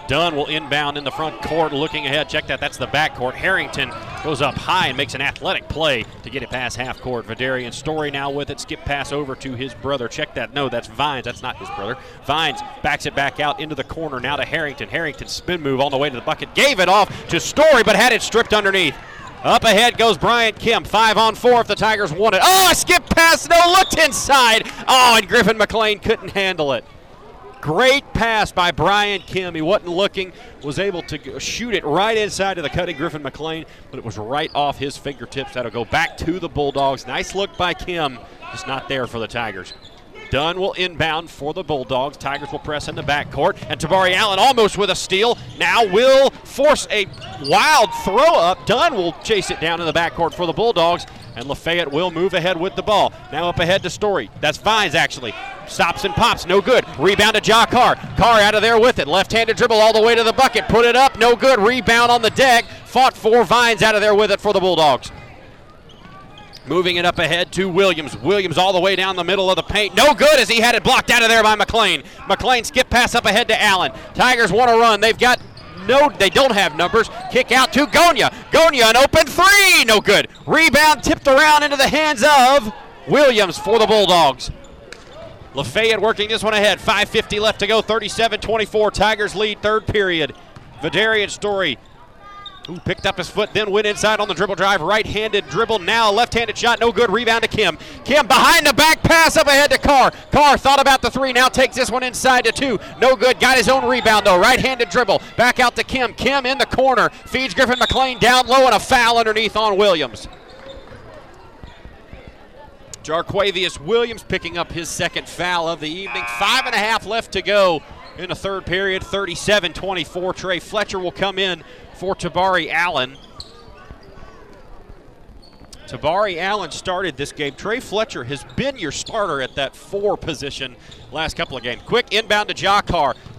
Dunn will inbound in the front court, looking ahead. Check that. That's the back court. Harrington Goes up high and makes an athletic play to get it past half court. Vidarian Story now with it. Skip pass over to his brother. Check that. No, that's Vines. That's not his brother. Vines backs it back out into the corner now to Harrington. Harrington spin move on the way to the bucket. Gave it off to Story, but had it stripped underneath. Up ahead goes Brian Kim. Five on four if the Tigers want it. Oh, a skip pass. No, looked inside. Oh, and Griffin McLean couldn't handle it. Great pass by Brian Kim. He wasn't looking, was able to shoot it right inside of the cutting Griffin McLean, but it was right off his fingertips. That'll go back to the Bulldogs. Nice look by Kim, just not there for the Tigers. Dunn will inbound for the Bulldogs. Tigers will press in the backcourt. And Tabari Allen almost with a steal. Now will force a wild throw up. Dunn will chase it down in the backcourt for the Bulldogs. And Lafayette will move ahead with the ball. Now up ahead to Story. That's Vines actually. Stops and pops, no good. Rebound to Ja Carr. Carr out of there with it. Left handed dribble all the way to the bucket. Put it up, no good. Rebound on the deck. Fought for Vines out of there with it for the Bulldogs. Moving it up ahead to Williams. Williams all the way down the middle of the paint. No good as he had it blocked out of there by McLean. McLean skip pass up ahead to Allen. Tigers want to run. They've got no, they don't have numbers. Kick out to Gonya. Gonya, an open three. No good. Rebound tipped around into the hands of Williams for the Bulldogs. Lafayette working this one ahead. 5.50 left to go. 37 24. Tigers lead third period. Vidarian Story who picked up his foot, then went inside on the dribble drive. Right handed dribble, now left handed shot, no good. Rebound to Kim. Kim behind the back pass up ahead to Carr. Carr thought about the three, now takes this one inside to two. No good. Got his own rebound though. Right handed dribble. Back out to Kim. Kim in the corner. Feeds Griffin McLean down low and a foul underneath on Williams. Jarquavius Williams picking up his second foul of the evening. Five and a half left to go in the third period. 37 24. Trey Fletcher will come in for Tabari Allen. Tabari Allen started this game. Trey Fletcher has been your starter at that four position last couple of games. Quick inbound to Ja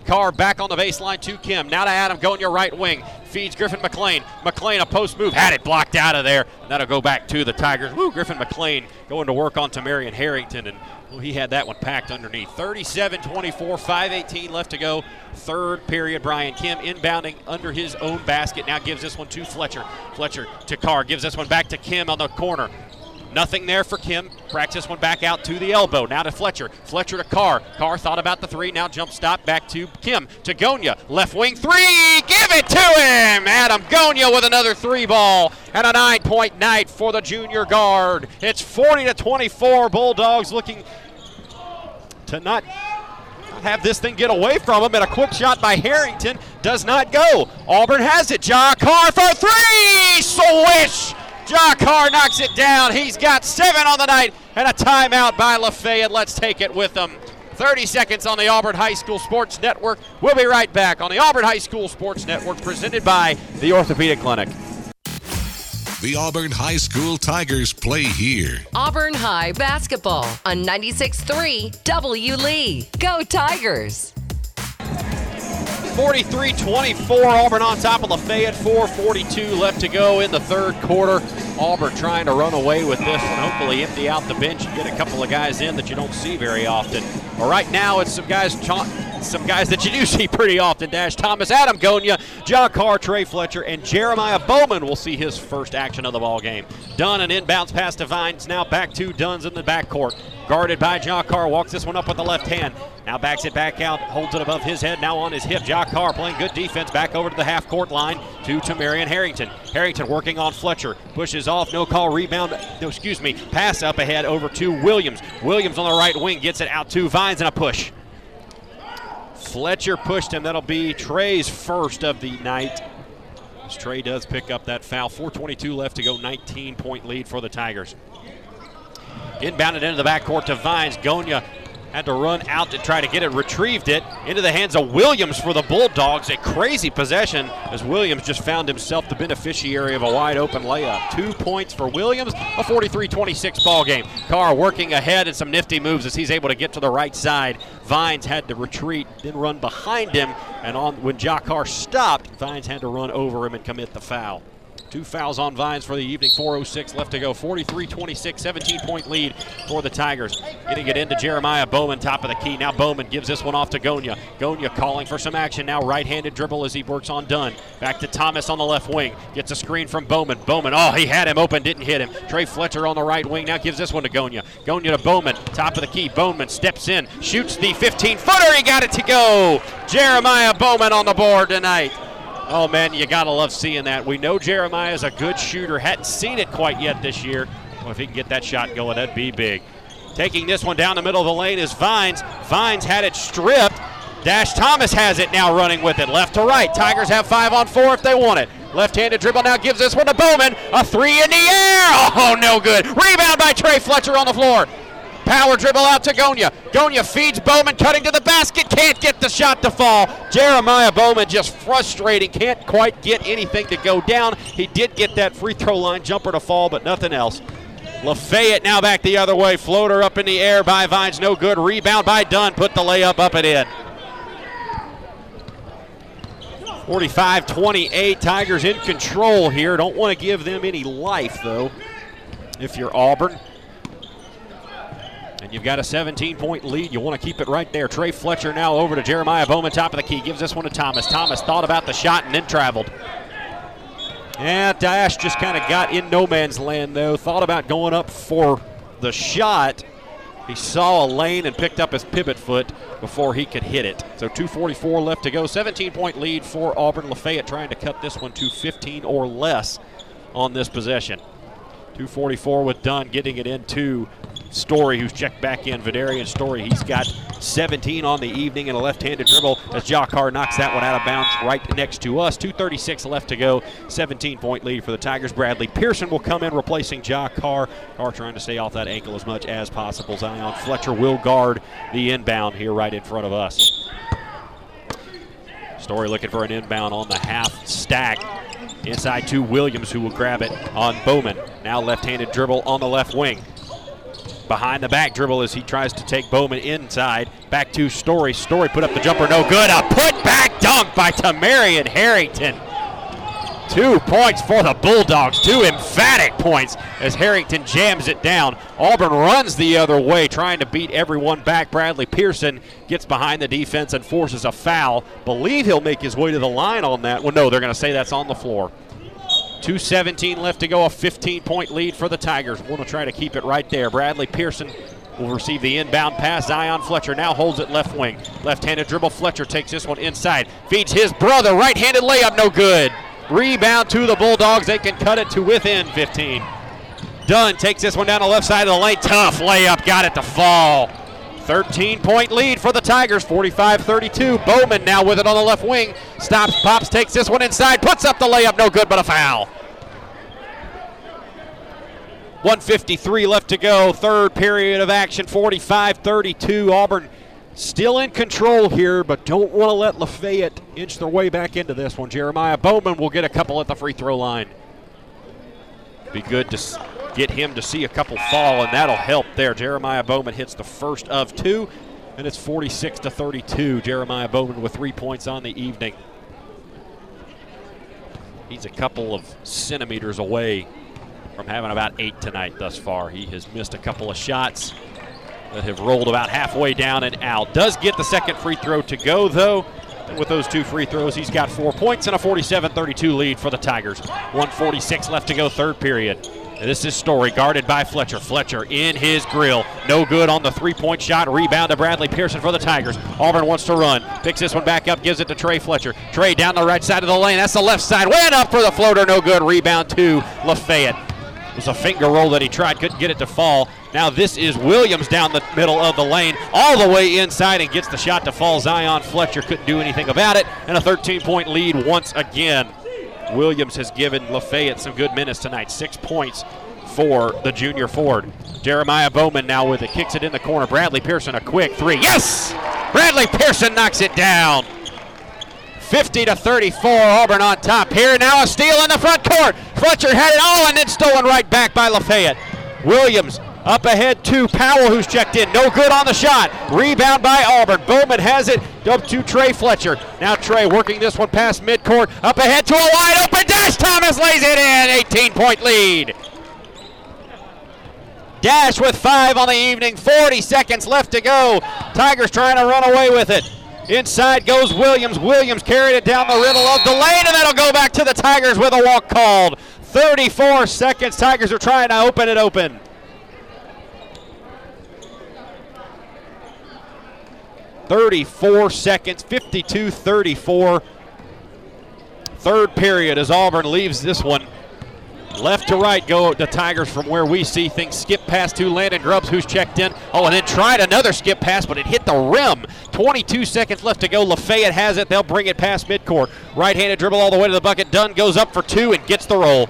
Carr. Back on the baseline to Kim. Now to Adam Gonya right wing. Feeds Griffin McLean. McLean a post move. Had it blocked out of there. And that'll go back to the Tigers. Woo, Griffin McLean going to work on Tamarian Harrington. And well, he had that one packed underneath. 37 24, 5.18 left to go. Third period. Brian Kim inbounding under his own basket. Now gives this one to Fletcher. Fletcher to Carr. Gives this one back to Kim on the corner. Nothing there for Kim. Practice one back out to the elbow. Now to Fletcher. Fletcher to Carr. Carr thought about the three. Now jump stop back to Kim. To Gonya. Left wing three. Give it to him. Adam Gonya with another three ball. And a nine point night for the junior guard. It's 40 to 24. Bulldogs looking to not have this thing get away from him. And a quick shot by Harrington does not go. Auburn has it. Ja Carr for three. Swish. Ja Carr knocks it down. He's got seven on the night and a timeout by Lafayette. Let's take it with them. 30 seconds on the Auburn High School Sports Network. We'll be right back on the Auburn High School Sports Network presented by the Orthopedic Clinic. The Auburn High School Tigers play here. Auburn High basketball on 96.3 W. Lee. Go Tigers! 43 24. Auburn on top of Lafayette. 4.42 left to go in the third quarter. Auburn trying to run away with this and hopefully empty out the bench and get a couple of guys in that you don't see very often. But right now, it's some guys some guys that you do see pretty often. Dash Thomas, Adam Gonya, John Carr, Trey Fletcher, and Jeremiah Bowman will see his first action of the ball game. Dunn an inbounds pass to Vines. Now back to Dunn's in the backcourt. Guarded by John Carr. Walks this one up with the left hand. Now backs it back out. Holds it above his head. Now on his hip. John Carr playing good defense. Back over to the half court line to Tamarian Harrington. Harrington working on Fletcher. Pushes off. No call. Rebound. No, excuse me. Pass up ahead over to Williams. Williams on the right wing. Gets it out to Vines and a push. Fletcher pushed him. That'll be Trey's first of the night. As Trey does pick up that foul. 4.22 left to go. 19 point lead for the Tigers. Inbounded into the backcourt to Vines. Gonya had to run out to try to get it, retrieved it into the hands of Williams for the Bulldogs. A crazy possession as Williams just found himself the beneficiary of a wide open layup. Two points for Williams, a 43 26 ball game. Carr working ahead and some nifty moves as he's able to get to the right side. Vines had to retreat, then run behind him, and on when Ja Carr stopped, Vines had to run over him and commit the foul. Two fouls on Vines for the evening. 4.06 left to go. 43 26, 17 point lead for the Tigers. Getting it into Jeremiah Bowman, top of the key. Now Bowman gives this one off to Gonya. Gonya calling for some action. Now right handed dribble as he works on Dunn. Back to Thomas on the left wing. Gets a screen from Bowman. Bowman, oh, he had him open, didn't hit him. Trey Fletcher on the right wing. Now gives this one to Gonya. Gonya to Bowman, top of the key. Bowman steps in, shoots the 15 footer. He got it to go. Jeremiah Bowman on the board tonight. Oh man, you gotta love seeing that. We know Jeremiah is a good shooter. Hadn't seen it quite yet this year. Well, if he can get that shot going, that'd be big. Taking this one down the middle of the lane is Vines. Vines had it stripped. Dash Thomas has it now running with it. Left to right. Tigers have five on four if they want it. Left-handed dribble now gives this one to Bowman. A three in the air. Oh, no good. Rebound by Trey Fletcher on the floor. Power dribble out to Gonya. Gonya feeds Bowman, cutting to the basket. Can't get the shot to fall. Jeremiah Bowman just frustrating. Can't quite get anything to go down. He did get that free throw line jumper to fall, but nothing else. Lafayette now back the other way. Floater up in the air by Vines. No good. Rebound by Dunn. Put the layup up and in. 45 28. Tigers in control here. Don't want to give them any life, though, if you're Auburn. And you've got a 17 point lead. You want to keep it right there. Trey Fletcher now over to Jeremiah Bowman, top of the key. Gives this one to Thomas. Thomas thought about the shot and then traveled. Yeah, Dash just kind of got in no man's land, though. Thought about going up for the shot. He saw a lane and picked up his pivot foot before he could hit it. So 2.44 left to go. 17 point lead for Auburn. Lafayette trying to cut this one to 15 or less on this possession. 244 with Dunn getting it into Story, who's checked back in. Vidarian Story, he's got 17 on the evening and a left-handed dribble as Ja Carr knocks that one out of bounds right next to us. 2.36 left to go. 17-point lead for the Tigers. Bradley Pearson will come in replacing Jakar. Carr trying to stay off that ankle as much as possible. Zion Fletcher will guard the inbound here right in front of us. Story looking for an inbound on the half stack. Inside to Williams, who will grab it on Bowman. Now left handed dribble on the left wing. Behind the back dribble as he tries to take Bowman inside. Back to Story. Story put up the jumper, no good. A put back dunk by Tamarian Harrington. Two points for the Bulldogs. Two emphatic points as Harrington jams it down. Auburn runs the other way, trying to beat everyone back. Bradley Pearson gets behind the defense and forces a foul. Believe he'll make his way to the line on that. Well, no, they're going to say that's on the floor. 2.17 left to go, a 15 point lead for the Tigers. Want to try to keep it right there. Bradley Pearson will receive the inbound pass. Zion Fletcher now holds it left wing. Left handed dribble. Fletcher takes this one inside. Feeds his brother. Right handed layup, no good. Rebound to the Bulldogs. They can cut it to within 15. Dunn takes this one down the left side of the lane. Tough layup. Got it to fall. 13 point lead for the Tigers, 45 32. Bowman now with it on the left wing. Stops, pops, takes this one inside, puts up the layup, no good, but a foul. 153 left to go, third period of action, 45 32. Auburn still in control here, but don't want to let Lafayette inch their way back into this one. Jeremiah Bowman will get a couple at the free throw line. Be good to get him to see a couple fall, and that'll help there. Jeremiah Bowman hits the first of two, and it's 46 to 32. Jeremiah Bowman with three points on the evening. He's a couple of centimeters away from having about eight tonight thus far. He has missed a couple of shots that have rolled about halfway down and out. Does get the second free throw to go, though. With those two free throws, he's got four points and a 47 32 lead for the Tigers. 146 left to go, third period. This is Story, guarded by Fletcher. Fletcher in his grill. No good on the three point shot. Rebound to Bradley Pearson for the Tigers. Auburn wants to run. Picks this one back up, gives it to Trey Fletcher. Trey down the right side of the lane. That's the left side. Went up for the floater. No good. Rebound to Lafayette. It was a finger roll that he tried, couldn't get it to fall. Now this is Williams down the middle of the lane, all the way inside, and gets the shot to fall. Zion Fletcher couldn't do anything about it, and a 13 point lead once again. Williams has given Lafayette some good minutes tonight. Six points for the junior Ford. Jeremiah Bowman now with it, kicks it in the corner. Bradley Pearson, a quick three. Yes! Bradley Pearson knocks it down. 50 to 34, Auburn on top here. Now a steal in the front court. Fletcher had it all and then stolen right back by Lafayette. Williams Up ahead to Powell, who's checked in. No good on the shot. Rebound by Auburn. Bowman has it up to Trey Fletcher. Now Trey working this one past midcourt. Up ahead to a wide open dash. Thomas lays it in. 18 point lead. Dash with five on the evening. 40 seconds left to go. Tigers trying to run away with it. Inside goes Williams. Williams carried it down the middle of the lane, and that'll go back to the Tigers with a walk called. 34 seconds. Tigers are trying to open it open. 34 seconds, 52 34. Third period as Auburn leaves this one. Left to right go the Tigers from where we see things. Skip pass to Landon Grubbs, who's checked in. Oh, and then tried another skip pass, but it hit the rim. 22 seconds left to go. Lafayette has it. They'll bring it past midcourt. Right handed dribble all the way to the bucket. Dunn goes up for two and gets the roll.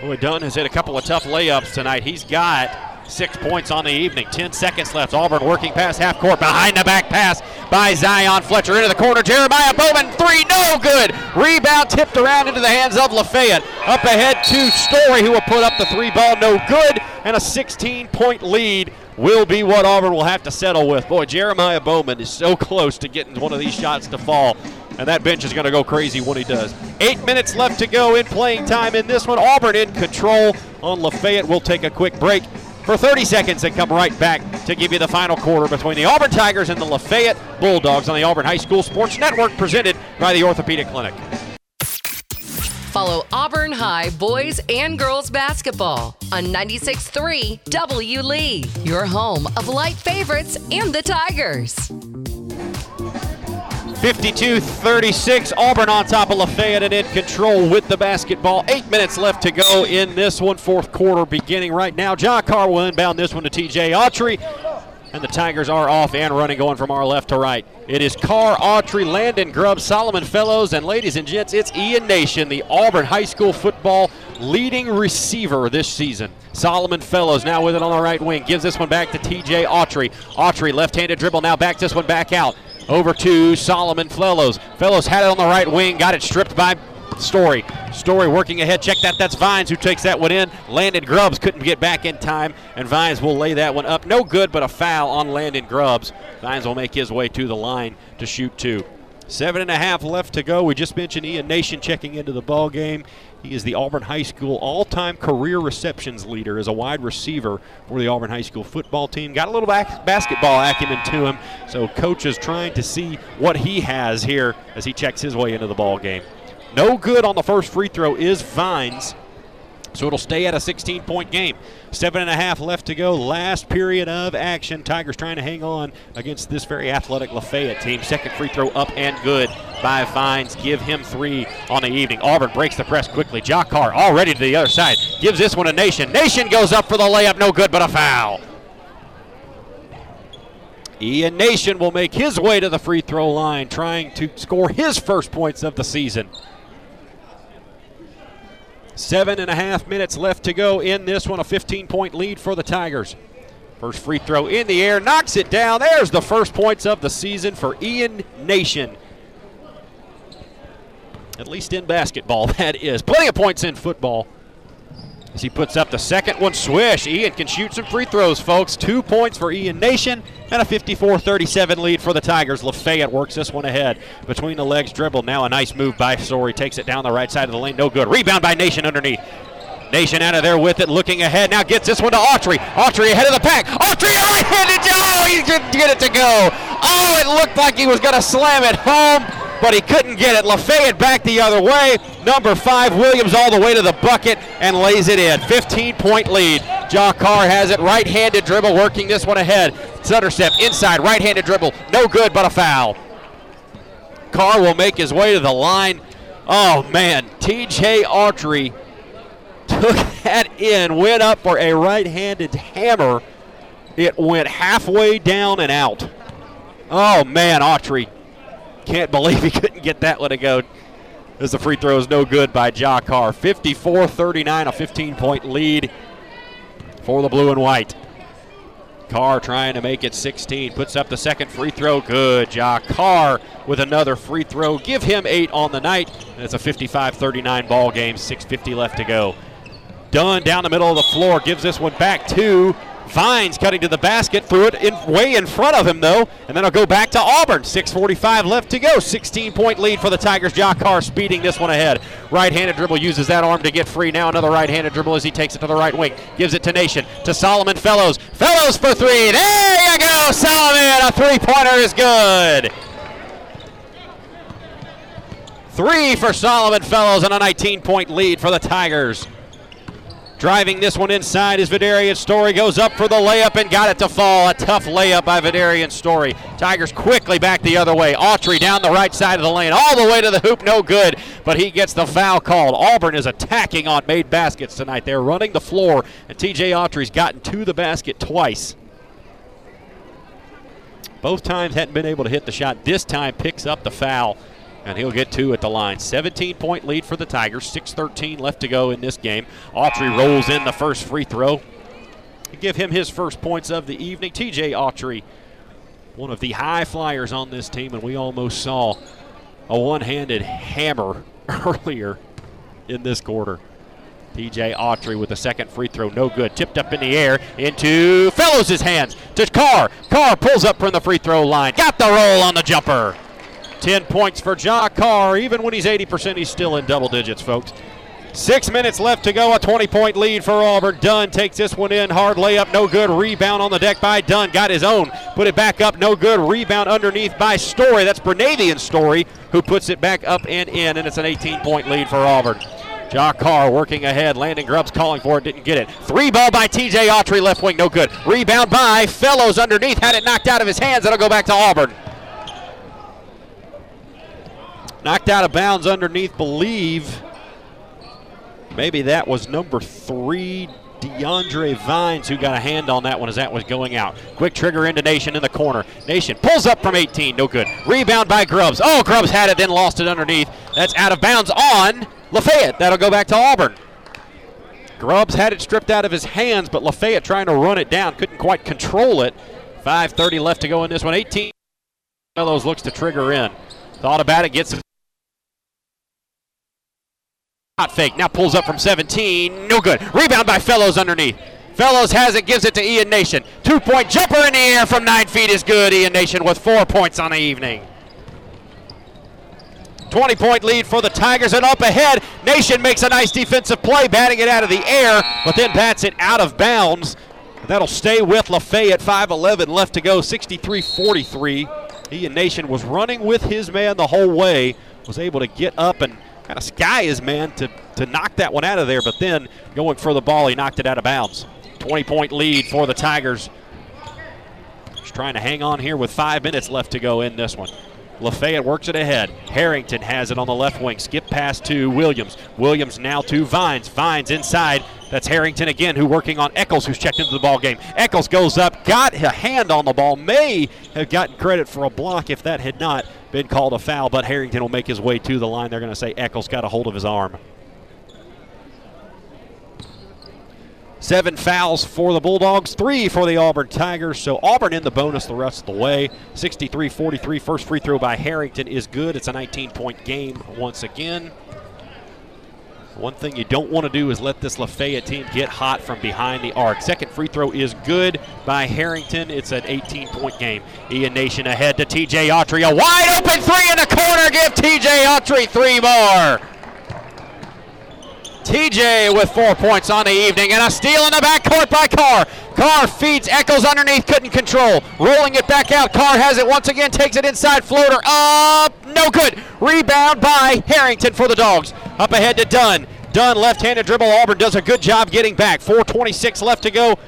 Boy, Dunn has hit a couple of tough layups tonight. He's got Six points on the evening. Ten seconds left. Auburn working past half court. Behind the back pass by Zion Fletcher into the corner. Jeremiah Bowman, three, no good. Rebound tipped around into the hands of Lafayette. Up ahead to Story, who will put up the three ball, no good. And a 16 point lead will be what Auburn will have to settle with. Boy, Jeremiah Bowman is so close to getting one of these shots to fall. And that bench is going to go crazy when he does. Eight minutes left to go in playing time in this one. Auburn in control on Lafayette. We'll take a quick break for 30 seconds and come right back to give you the final quarter between the Auburn Tigers and the Lafayette Bulldogs on the Auburn High School Sports Network presented by the Orthopedic Clinic. Follow Auburn High boys and girls basketball on 96.3 W. Lee, your home of light favorites and the Tigers. 52 36. Auburn on top of Lafayette and in control with the basketball. Eight minutes left to go in this one, fourth quarter beginning right now. John Carr will inbound this one to TJ Autry. And the Tigers are off and running, going from our left to right. It is Carr, Autry, Landon Grubb, Solomon Fellows, and ladies and gents, it's Ian Nation, the Auburn High School football leading receiver this season. Solomon Fellows now with it on the right wing. Gives this one back to TJ Autry. Autry, left handed dribble, now backs this one back out over to Solomon Fellows. Fellows had it on the right wing, got it stripped by Story. Story working ahead. Check that. That's Vines who takes that one in. Landon Grubbs couldn't get back in time, and Vines will lay that one up. No good, but a foul on Landon Grubbs. Vines will make his way to the line to shoot two. Seven and a half left to go. We just mentioned Ian Nation checking into the ball game. He is the Auburn High School all-time career receptions leader as a wide receiver for the Auburn High School football team. Got a little basketball acumen to him, so coach is trying to see what he has here as he checks his way into the ball game. No good on the first free throw is Vines. So it'll stay at a 16 point game. Seven and a half left to go. Last period of action. Tigers trying to hang on against this very athletic Lafayette team. Second free throw up and good by Vines. Give him three on the evening. Auburn breaks the press quickly. Ja Carr already to the other side. Gives this one a Nation. Nation goes up for the layup. No good, but a foul. Ian Nation will make his way to the free throw line, trying to score his first points of the season. Seven and a half minutes left to go in this one. A 15 point lead for the Tigers. First free throw in the air, knocks it down. There's the first points of the season for Ian Nation. At least in basketball, that is. Plenty of points in football. As he puts up the second one, swish. Ian can shoot some free throws, folks. Two points for Ian Nation and a 54 37 lead for the Tigers. Lafayette works this one ahead. Between the legs, dribble. Now a nice move by Story. Takes it down the right side of the lane. No good. Rebound by Nation underneath. Nation out of there with it, looking ahead. Now gets this one to Autry. Autry ahead of the pack. Autry right-handed. Oh, he couldn't get it to go. Oh, it looked like he was going to slam it home but he couldn't get it. Lafayette back the other way. Number five, Williams all the way to the bucket and lays it in. 15 point lead. Ja Carr has it. Right handed dribble working this one ahead. Sutter step inside. Right handed dribble. No good, but a foul. Carr will make his way to the line. Oh, man. TJ Autry took that in, went up for a right handed hammer. It went halfway down and out. Oh, man, Autry can't believe he couldn't get that one to go. As the free throw is no good by Ja Carr. 54 39, a 15 point lead for the blue and white. Carr trying to make it 16. Puts up the second free throw. Good. Ja Carr with another free throw. Give him eight on the night. And it's a 55 39 ball game. 6.50 left to go. Dunn down the middle of the floor gives this one back to Vines cutting to the basket, threw it in, way in front of him though, and then I'll go back to Auburn. 6:45 left to go. 16-point lead for the Tigers. Ja Carr speeding this one ahead. Right-handed dribble uses that arm to get free. Now another right-handed dribble as he takes it to the right wing. Gives it to Nation to Solomon Fellows. Fellows for three. There you go, Solomon. A three-pointer is good. Three for Solomon Fellows and a 19-point lead for the Tigers. Driving this one inside is Vidarian Story. Goes up for the layup and got it to fall. A tough layup by Vidarian Story. Tigers quickly back the other way. Autry down the right side of the lane, all the way to the hoop, no good. But he gets the foul called. Auburn is attacking on made baskets tonight. They're running the floor, and TJ Autry's gotten to the basket twice. Both times hadn't been able to hit the shot. This time picks up the foul and he'll get two at the line. 17 point lead for the Tigers. 6.13 left to go in this game. Autry rolls in the first free throw. Give him his first points of the evening. TJ Autry, one of the high flyers on this team, and we almost saw a one handed hammer earlier in this quarter. TJ Autry with the second free throw, no good. Tipped up in the air into Fellows' hands to Carr. Carr pulls up from the free throw line. Got the roll on the jumper. 10 points for Ja Carr. Even when he's 80%, he's still in double digits, folks. Six minutes left to go. A 20 point lead for Auburn. Dunn takes this one in. Hard layup, no good. Rebound on the deck by Dunn. Got his own. Put it back up, no good. Rebound underneath by Story. That's Bernavian Story who puts it back up and in, and it's an 18 point lead for Auburn. Ja Carr working ahead. Landon Grubbs calling for it, didn't get it. Three ball by TJ Autry, left wing, no good. Rebound by Fellows underneath, had it knocked out of his hands. That'll go back to Auburn. Knocked out of bounds underneath, believe. Maybe that was number three, DeAndre Vines, who got a hand on that one as that was going out. Quick trigger into Nation in the corner. Nation pulls up from 18, no good. Rebound by Grubbs. Oh, Grubbs had it, then lost it underneath. That's out of bounds on Lafayette. That'll go back to Auburn. Grubbs had it stripped out of his hands, but Lafayette trying to run it down, couldn't quite control it. 5.30 left to go in this one. 18 Fellows looks to trigger in. Thought about it, gets. Hot fake. Now pulls up from 17. No good. Rebound by Fellows underneath. Fellows has it, gives it to Ian Nation. Two point jumper in the air from nine feet is good. Ian Nation with four points on the evening. 20 point lead for the Tigers and up ahead. Nation makes a nice defensive play, batting it out of the air, but then bats it out of bounds. That'll stay with Lafayette. 5 left to go, 63 43. Ian Nation was running with his man the whole way, was able to get up and kind of sky his man to, to knock that one out of there, but then going for the ball, he knocked it out of bounds. 20 point lead for the Tigers. Just trying to hang on here with five minutes left to go in this one. Lafayette works it ahead. Harrington has it on the left wing. Skip pass to Williams. Williams now to Vines. Vines inside. That's Harrington again, who working on Eccles, who's checked into the ball game. Eccles goes up, got a hand on the ball. May have gotten credit for a block if that had not been called a foul, but Harrington will make his way to the line. They're going to say Eccles got a hold of his arm. Seven fouls for the Bulldogs, three for the Auburn Tigers. So Auburn in the bonus the rest of the way. 63 43. First free throw by Harrington is good. It's a 19 point game once again. One thing you don't want to do is let this Lafayette team get hot from behind the arc. Second free throw is good by Harrington. It's an 18 point game. Ian Nation ahead to TJ Autry. A wide open three in the corner. Give TJ Autry three more. TJ with four points on the evening and a steal in the backcourt by Carr. Carr feeds Eccles underneath, couldn't control. Rolling it back out. Carr has it once again, takes it inside, floater up, no good. Rebound by Harrington for the Dogs. Up ahead to Dunn. Dunn left-handed dribble. Auburn does a good job getting back. 4:26 left to go.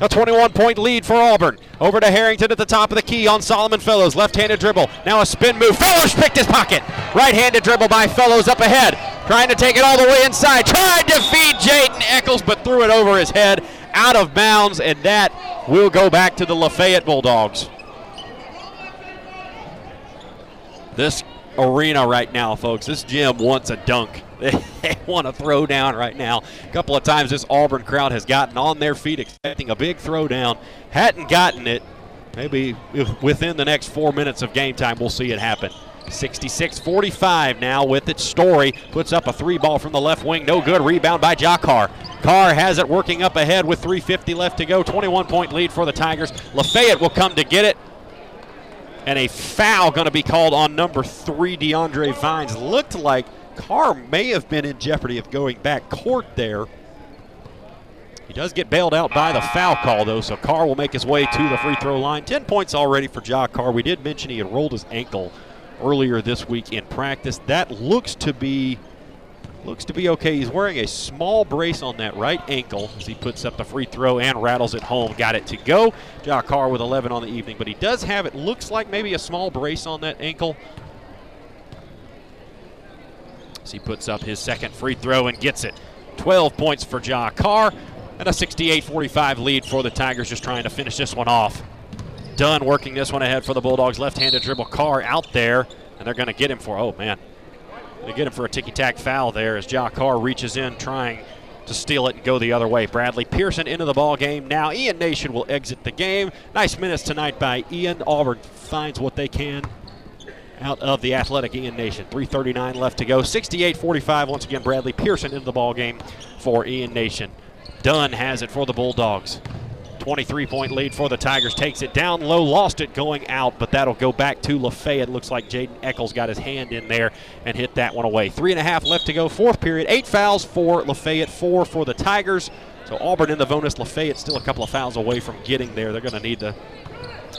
A 21 point lead for Auburn. Over to Harrington at the top of the key on Solomon Fellows. Left handed dribble. Now a spin move. Fellows picked his pocket. Right handed dribble by Fellows up ahead. Trying to take it all the way inside. Tried to feed Jaden Eccles, but threw it over his head. Out of bounds, and that will go back to the Lafayette Bulldogs. This arena right now, folks, this gym wants a dunk. They want to throw down right now. A couple of times this Auburn crowd has gotten on their feet expecting a big throwdown. Hadn't gotten it. Maybe within the next four minutes of game time, we'll see it happen. 66 45 now with it. Story puts up a three ball from the left wing. No good. Rebound by Ja Carr. Carr has it working up ahead with 3.50 left to go. 21 point lead for the Tigers. Lafayette will come to get it. And a foul going to be called on number three, DeAndre Vines. Looked like Carr may have been in jeopardy of going back court there. He does get bailed out by the foul call, though, so Carr will make his way to the free throw line. 10 points already for Ja Carr. We did mention he had rolled his ankle earlier this week in practice. That looks to be looks to be okay. He's wearing a small brace on that right ankle as he puts up the free throw and rattles it home. Got it to go. Ja Carr with 11 on the evening, but he does have it looks like maybe a small brace on that ankle. As he puts up his second free throw and gets it. 12 points for Ja Carr and a 68-45 lead for the Tigers just trying to finish this one off. Dunn working this one ahead for the Bulldogs. Left-handed dribble Carr out there, and they're going to get him for, oh man, they get him for a ticky-tack foul there as Ja Carr reaches in trying to steal it and go the other way. Bradley Pearson into the ball game now. Ian Nation will exit the game. Nice minutes tonight by Ian. Auburn finds what they can out of the athletic Ian Nation. 3.39 left to go. 68-45 once again. Bradley Pearson into the ball game for Ian Nation. Dunn has it for the Bulldogs. 23 point lead for the Tigers. Takes it down low, lost it going out, but that'll go back to Lafayette. Looks like Jaden Eccles got his hand in there and hit that one away. Three and a half left to go, fourth period. Eight fouls for Lafayette, four for the Tigers. So Auburn in the bonus. Lafayette still a couple of fouls away from getting there. They're going to need to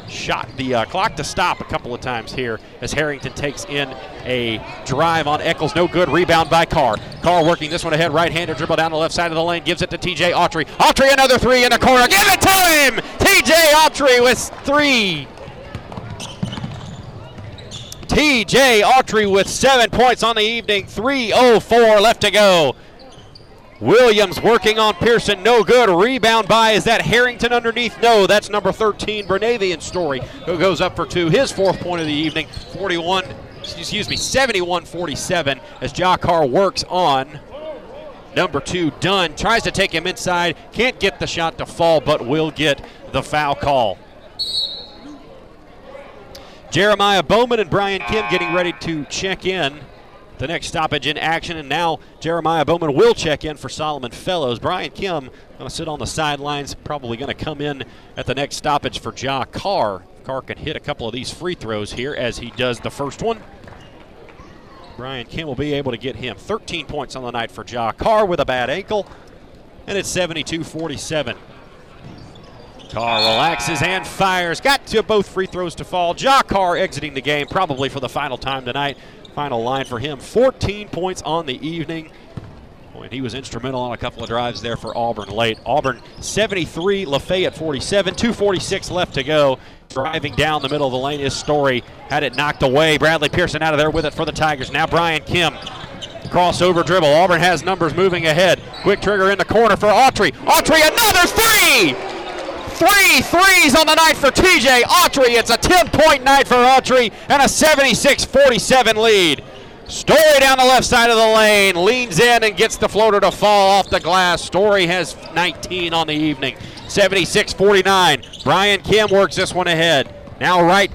shot the uh, clock to stop a couple of times here as Harrington takes in a drive on Eccles. No good. Rebound by Carr. Carr working this one ahead. Right hander dribble down the left side of the lane. Gives it to TJ Autry. Autry another three in the corner. Give it to him. TJ Autry with three. TJ Autry with seven points on the evening. 3.04 left to go. Williams working on Pearson, no good. Rebound by, is that Harrington underneath? No, that's number 13, Bernavian Story, who goes up for two. His fourth point of the evening, 41, excuse me, 71 47, as Ja Carr works on number two, Dunn. Tries to take him inside, can't get the shot to fall, but will get the foul call. Jeremiah Bowman and Brian Kim getting ready to check in the next stoppage in action. And now Jeremiah Bowman will check in for Solomon Fellows. Brian Kim going to sit on the sidelines, probably going to come in at the next stoppage for Ja Carr. Carr can hit a couple of these free throws here as he does the first one. Brian Kim will be able to get him 13 points on the night for Ja Carr with a bad ankle. And it's 72 47. Carr relaxes and fires. Got to both free throws to fall. Ja Carr exiting the game probably for the final time tonight. Final line for him 14 points on the evening. And he was instrumental on a couple of drives there for Auburn late. Auburn 73, Lafayette 47, 246 left to go. Driving down the middle of the lane is Story. Had it knocked away. Bradley Pearson out of there with it for the Tigers. Now Brian Kim. Crossover dribble. Auburn has numbers moving ahead. Quick trigger in the corner for Autry. Autry, another three! Three threes on the night for TJ Autry. It's a 10 point night for Autry and a 76 47 lead. Story down the left side of the lane, leans in and gets the floater to fall off the glass. Story has 19 on the evening. 76 49. Brian Kim works this one ahead. Now, right,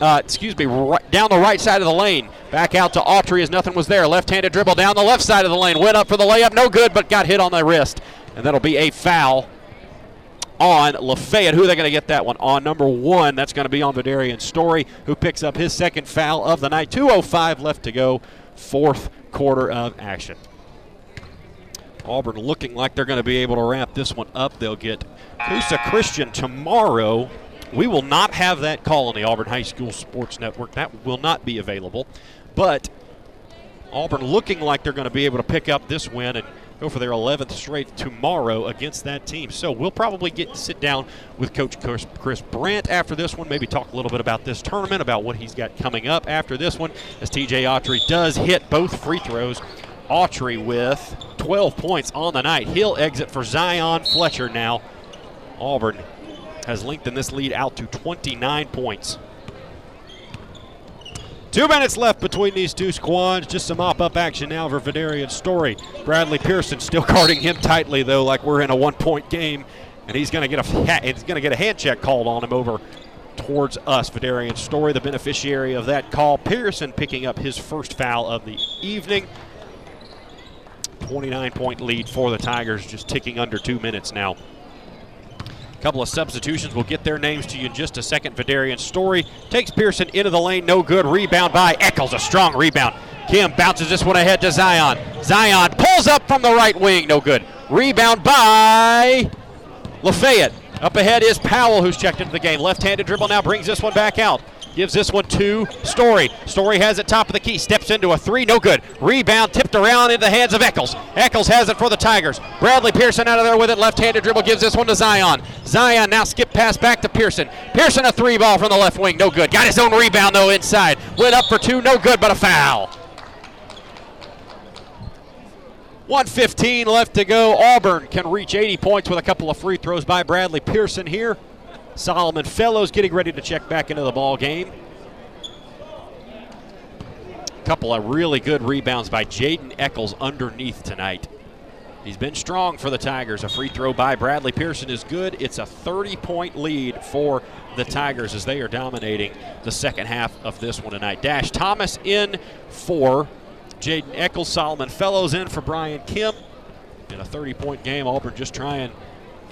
uh, excuse me, right, down the right side of the lane. Back out to Autry as nothing was there. Left handed dribble down the left side of the lane. Went up for the layup. No good, but got hit on the wrist. And that'll be a foul on Lafayette. Who are they going to get that one on? Number one, that's going to be on Vidarian Story, who picks up his second foul of the night. 2.05 left to go, fourth quarter of action. Auburn looking like they're going to be able to wrap this one up. They'll get Coosa Christian tomorrow. We will not have that call on the Auburn High School Sports Network. That will not be available. But Auburn looking like they're going to be able to pick up this win and go for their 11th straight tomorrow against that team. So we'll probably get to sit down with Coach Chris, Brandt after this one, maybe talk a little bit about this tournament, about what he's got coming up after this one, as TJ Autry does hit both free throws. Autry with 12 points on the night. He'll exit for Zion Fletcher now. Auburn has lengthened this lead out to 29 points. Two minutes left between these two squads. Just some mop-up action now for Vidarian Story. Bradley Pearson still guarding him tightly, though, like we're in a one-point game, and he's going to get a he's going to get a hand check called on him over towards us. Vidarian Story, the beneficiary of that call. Pearson picking up his first foul of the evening. 29 point lead for the Tigers, just ticking under two minutes now. A couple of substitutions. We'll get their names to you in just a second. Vidarian Story takes Pearson into the lane. No good. Rebound by Eccles. A strong rebound. Kim bounces this one ahead to Zion. Zion pulls up from the right wing. No good. Rebound by Lafayette. Up ahead is Powell, who's checked into the game. Left handed dribble now brings this one back out. Gives this one to Story. Story has it top of the key. Steps into a three. No good. Rebound tipped around into the hands of Eccles. Eccles has it for the Tigers. Bradley Pearson out of there with it. Left handed dribble gives this one to Zion. Zion now skip pass back to Pearson. Pearson a three ball from the left wing. No good. Got his own rebound though inside. Went up for two. No good, but a foul. 115 left to go. Auburn can reach 80 points with a couple of free throws by Bradley Pearson here. Solomon Fellows getting ready to check back into the ball game. A couple of really good rebounds by Jaden Eccles underneath tonight. He's been strong for the Tigers. A free throw by Bradley Pearson is good. It's a 30 point lead for the Tigers as they are dominating the second half of this one tonight. Dash Thomas in for Jaden Eccles. Solomon Fellows in for Brian Kim. In a 30 point game, Auburn just trying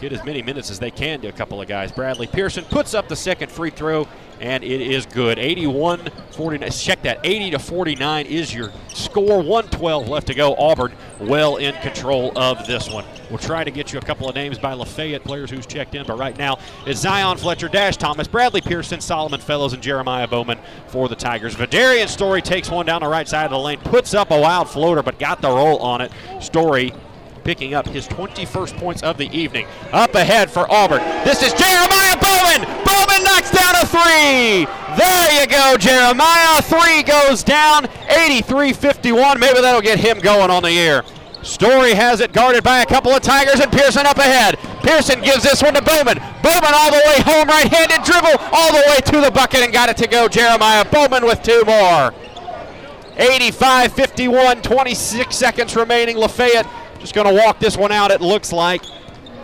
get as many minutes as they can to a couple of guys. Bradley Pearson puts up the second free throw, and it is good. 81 49. Check that. 80 to 49 is your score. 112 left to go. Auburn well in control of this one. We'll try to get you a couple of names by Lafayette players who's checked in, but right now it's Zion Fletcher, Dash Thomas, Bradley Pearson, Solomon Fellows, and Jeremiah Bowman for the Tigers. Vidarian Story takes one down the right side of the lane, puts up a wild floater, but got the roll on it. Story picking up his 21st points of the evening. Up ahead for Auburn. This is Jeremiah Bowman. Bowman knocks down a three. There you go, Jeremiah. Three goes down. 83 51. Maybe that'll get him going on the year. Story has it guarded by a couple of Tigers and Pearson up ahead. Pearson gives this one to Bowman. Bowman all the way home, right handed dribble all the way to the bucket and got it to go. Jeremiah Bowman with two more. 85 51, 26 seconds remaining. Lafayette just going to walk this one out, it looks like.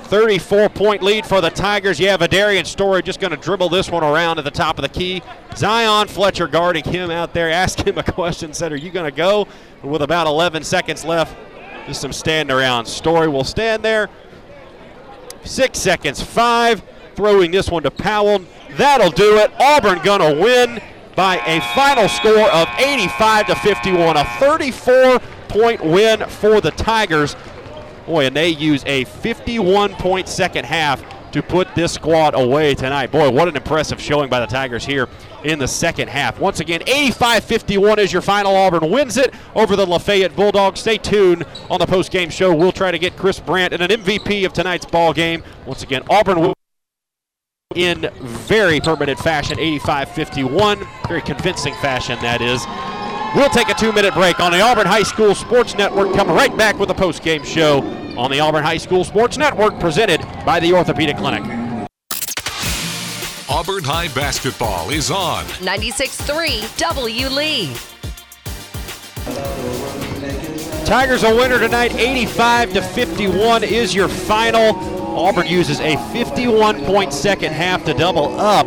34 point lead for the Tigers. Yeah, Vidarian Story just going to dribble this one around at the top of the key. Zion Fletcher guarding him out there. Ask him a question, said, Are you going to go? With about 11 seconds left, just some standing around. Story will stand there. Six seconds, five. Throwing this one to Powell. That'll do it. Auburn going to win by a final score of 85 to 51. A 34 point win for the Tigers. Boy, and they use a 51 point second half to put this squad away tonight. Boy, what an impressive showing by the Tigers here in the second half. Once again, 85 51 is your final. Auburn wins it over the Lafayette Bulldogs. Stay tuned on the post game show. We'll try to get Chris Brandt and an MVP of tonight's ball game. Once again, Auburn will in very permanent fashion 85 51. Very convincing fashion, that is. We'll take a two minute break on the Auburn High School Sports Network. Come right back with a post game show on the Auburn High School Sports Network, presented by the Orthopedic Clinic. Auburn High basketball is on 96.3 W. Lee. Tigers a winner tonight, 85 to 51 is your final. Auburn uses a 51 point second half to double up.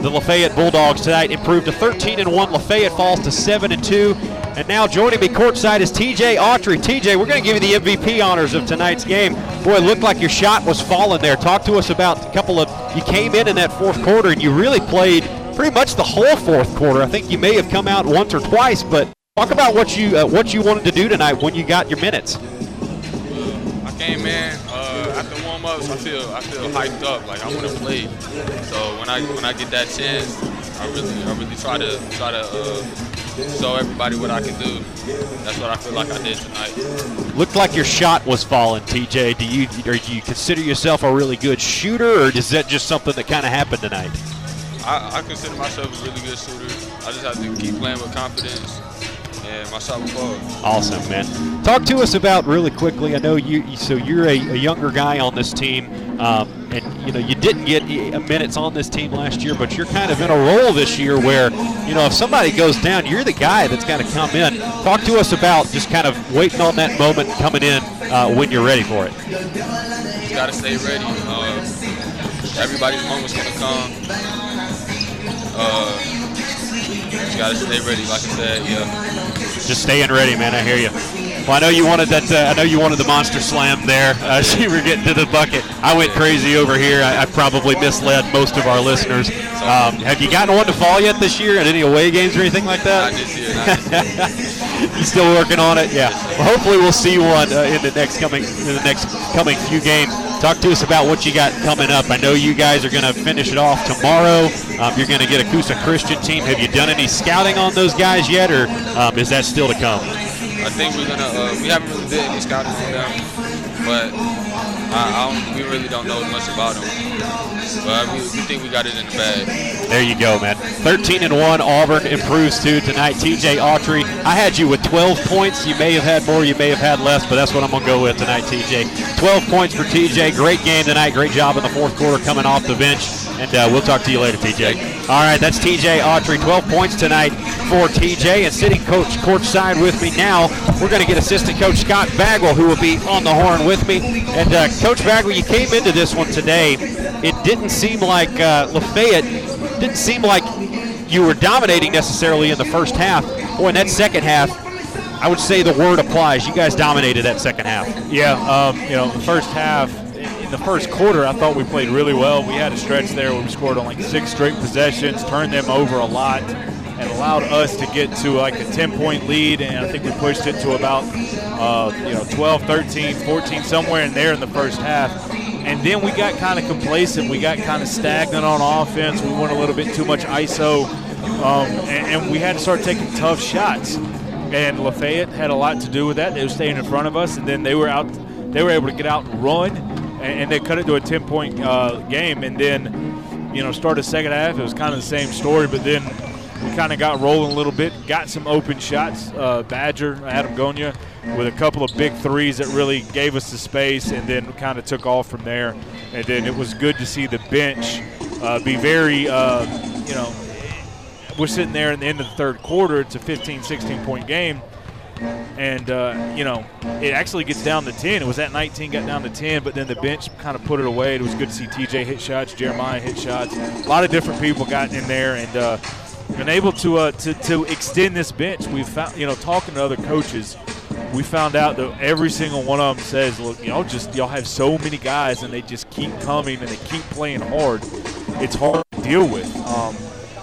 The Lafayette Bulldogs tonight improved to 13 and 1. Lafayette falls to 7 and 2. And now joining me courtside is TJ Autry. TJ, we're going to give you the MVP honors of tonight's game. Boy, it looked like your shot was falling there. Talk to us about a couple of. You came in in that fourth quarter and you really played pretty much the whole fourth quarter. I think you may have come out once or twice, but talk about what you uh, what you wanted to do tonight when you got your minutes. I came in uh, I feel I feel hyped up, like I want to play. So when I when I get that chance, I really I really try to try to uh, show everybody what I can do. That's what I feel like I did tonight. Looked like your shot was falling, TJ. Do you or do you consider yourself a really good shooter, or is that just something that kind of happened tonight? I, I consider myself a really good shooter. I just have to keep playing with confidence, and my shot will fall. Awesome, man. Talk to us about really quickly. I know you. So you're a, a younger guy on this team, um, and you know you didn't get minutes on this team last year, but you're kind of in a role this year where you know if somebody goes down, you're the guy that's got to come in. Talk to us about just kind of waiting on that moment, coming in uh, when you're ready for it. Just gotta stay ready. Uh, everybody's moment's gonna come. Uh, just gotta stay ready, like I said. Yeah. Just staying ready, man. I hear you. Well, I know you wanted that. Uh, I know you wanted the monster slam there. Uh, you were getting to the bucket. I went crazy over here. I, I probably misled most of our listeners. Um, have you gotten one to fall yet this year at any away games or anything like that? This year. Not you still working on it? Yeah. Well, hopefully we'll see one uh, in the next coming in the next coming few games. Talk to us about what you got coming up. I know you guys are going to finish it off tomorrow. Um, you're going to get a Coosa Christian team. Have you done any scouting on those guys yet, or um, is that still to come? I think we're gonna. Uh, we haven't really did any scouting on them, but I, I we really don't know much about them. But we, we think we got it in the bag. There you go, man. 13 and 1. Auburn improves to tonight. TJ Autry, I had you with 12 points. You may have had more, you may have had less, but that's what I'm going to go with tonight, TJ. 12 points for TJ. Great game tonight. Great job in the fourth quarter coming off the bench. And uh, we'll talk to you later, TJ. All right, that's TJ Autry. 12 points tonight for TJ. And sitting coach courtside with me now, we're going to get assistant coach Scott Bagwell, who will be on the horn with me. And uh, Coach Bagwell, you came into this one today. It didn't seem like uh, Lafayette didn't seem like you were dominating necessarily in the first half. Boy, in that second half, I would say the word applies. You guys dominated that second half. Yeah, um, you know, first half, in the first quarter, I thought we played really well. We had a stretch there where we scored on like six straight possessions, turned them over a lot, and allowed us to get to like a 10 point lead. And I think we pushed it to about, uh, you know, 12, 13, 14, somewhere in there in the first half. And then we got kind of complacent. We got kind of stagnant on offense. We went a little bit too much ISO, um, and, and we had to start taking tough shots. And Lafayette had a lot to do with that. They were staying in front of us, and then they were out. They were able to get out and run, and, they cut it to a 10-point uh, game. And then, you know, start started second half. It was kind of the same story, but then we kind of got rolling a little bit. Got some open shots. Uh, Badger, Adam Gonya, with a couple of big threes that really gave us the space, and then kind of took off from there. And then it was good to see the bench uh, be very, uh, you know, we're sitting there in the end of the third quarter. It's a 15, 16 point game. And, uh, you know, it actually gets down to 10. It was at 19, got down to 10, but then the bench kind of put it away. It was good to see TJ hit shots, Jeremiah hit shots. A lot of different people got in there and uh, been able to, uh, to, to extend this bench. We've found, you know, talking to other coaches, we found out that every single one of them says, look, y'all just, y'all have so many guys and they just keep coming and they keep playing hard. It's hard to deal with. Um,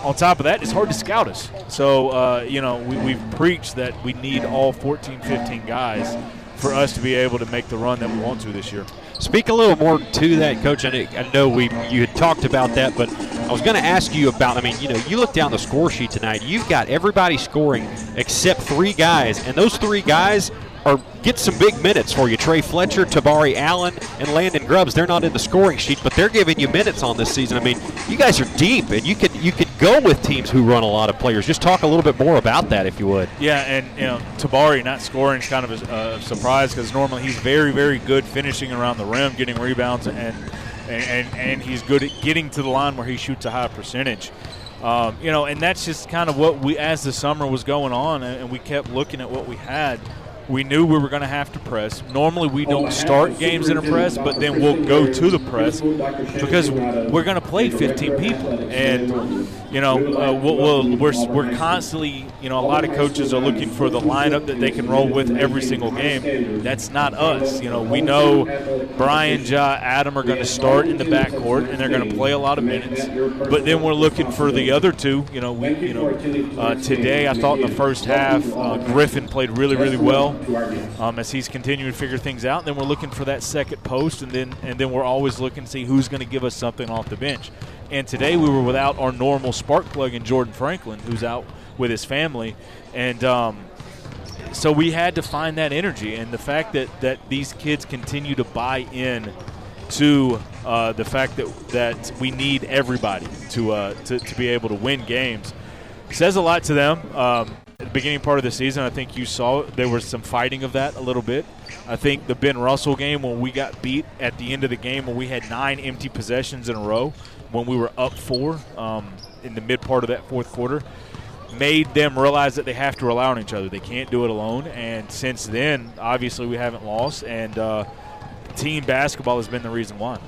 on top of that, it's hard to scout us. So, uh, you know, we, we've preached that we need all 14, 15 guys for us to be able to make the run that we want to this year. Speak a little more to that, Coach. I know we you had talked about that, but I was going to ask you about. I mean, you know, you look down the score sheet tonight. You've got everybody scoring except three guys, and those three guys are get some big minutes for you. Trey Fletcher, Tabari Allen, and Landon Grubbs. They're not in the scoring sheet, but they're giving you minutes on this season. I mean, you guys are deep, and you could you could go with teams who run a lot of players. Just talk a little bit more about that, if you would. Yeah, and you know, Tabari not scoring is kind of a, surprise because normally he's very very good finishing around the rim, getting rebounds, and and and he's good at getting to the line where he shoots a high percentage. Um, you know, and that's just kind of what we, as the summer was going on, and we kept looking at what we had. We knew we were going to have to press. Normally, we don't start games in a press, but then we'll go to the press because we're going to play 15 people, and you know, uh, we'll, we'll, we're we're constantly, you know, a lot of coaches are looking for the lineup that they can roll with every single game. That's not us. You know, we know Brian, Ja, Adam are going to start in the backcourt, and they're going to play a lot of minutes. But then we're looking for the other two. You know, we, you know, uh, today I thought in the first half uh, Griffin played really, really well um, as he's continuing to figure things out. And then we're looking for that second post, and then and then we're always looking to see who's going to give us something off the bench. And today we were without our normal spark plug in Jordan Franklin, who's out with his family, and um, so we had to find that energy. And the fact that that these kids continue to buy in to uh, the fact that that we need everybody to, uh, to to be able to win games says a lot to them. Um, at the beginning part of the season, I think you saw there was some fighting of that a little bit. I think the Ben Russell game when we got beat at the end of the game when we had nine empty possessions in a row when we were up four um, in the mid part of that fourth quarter made them realize that they have to rely on each other. They can't do it alone. And since then, obviously, we haven't lost. And uh, team basketball has been the reason why.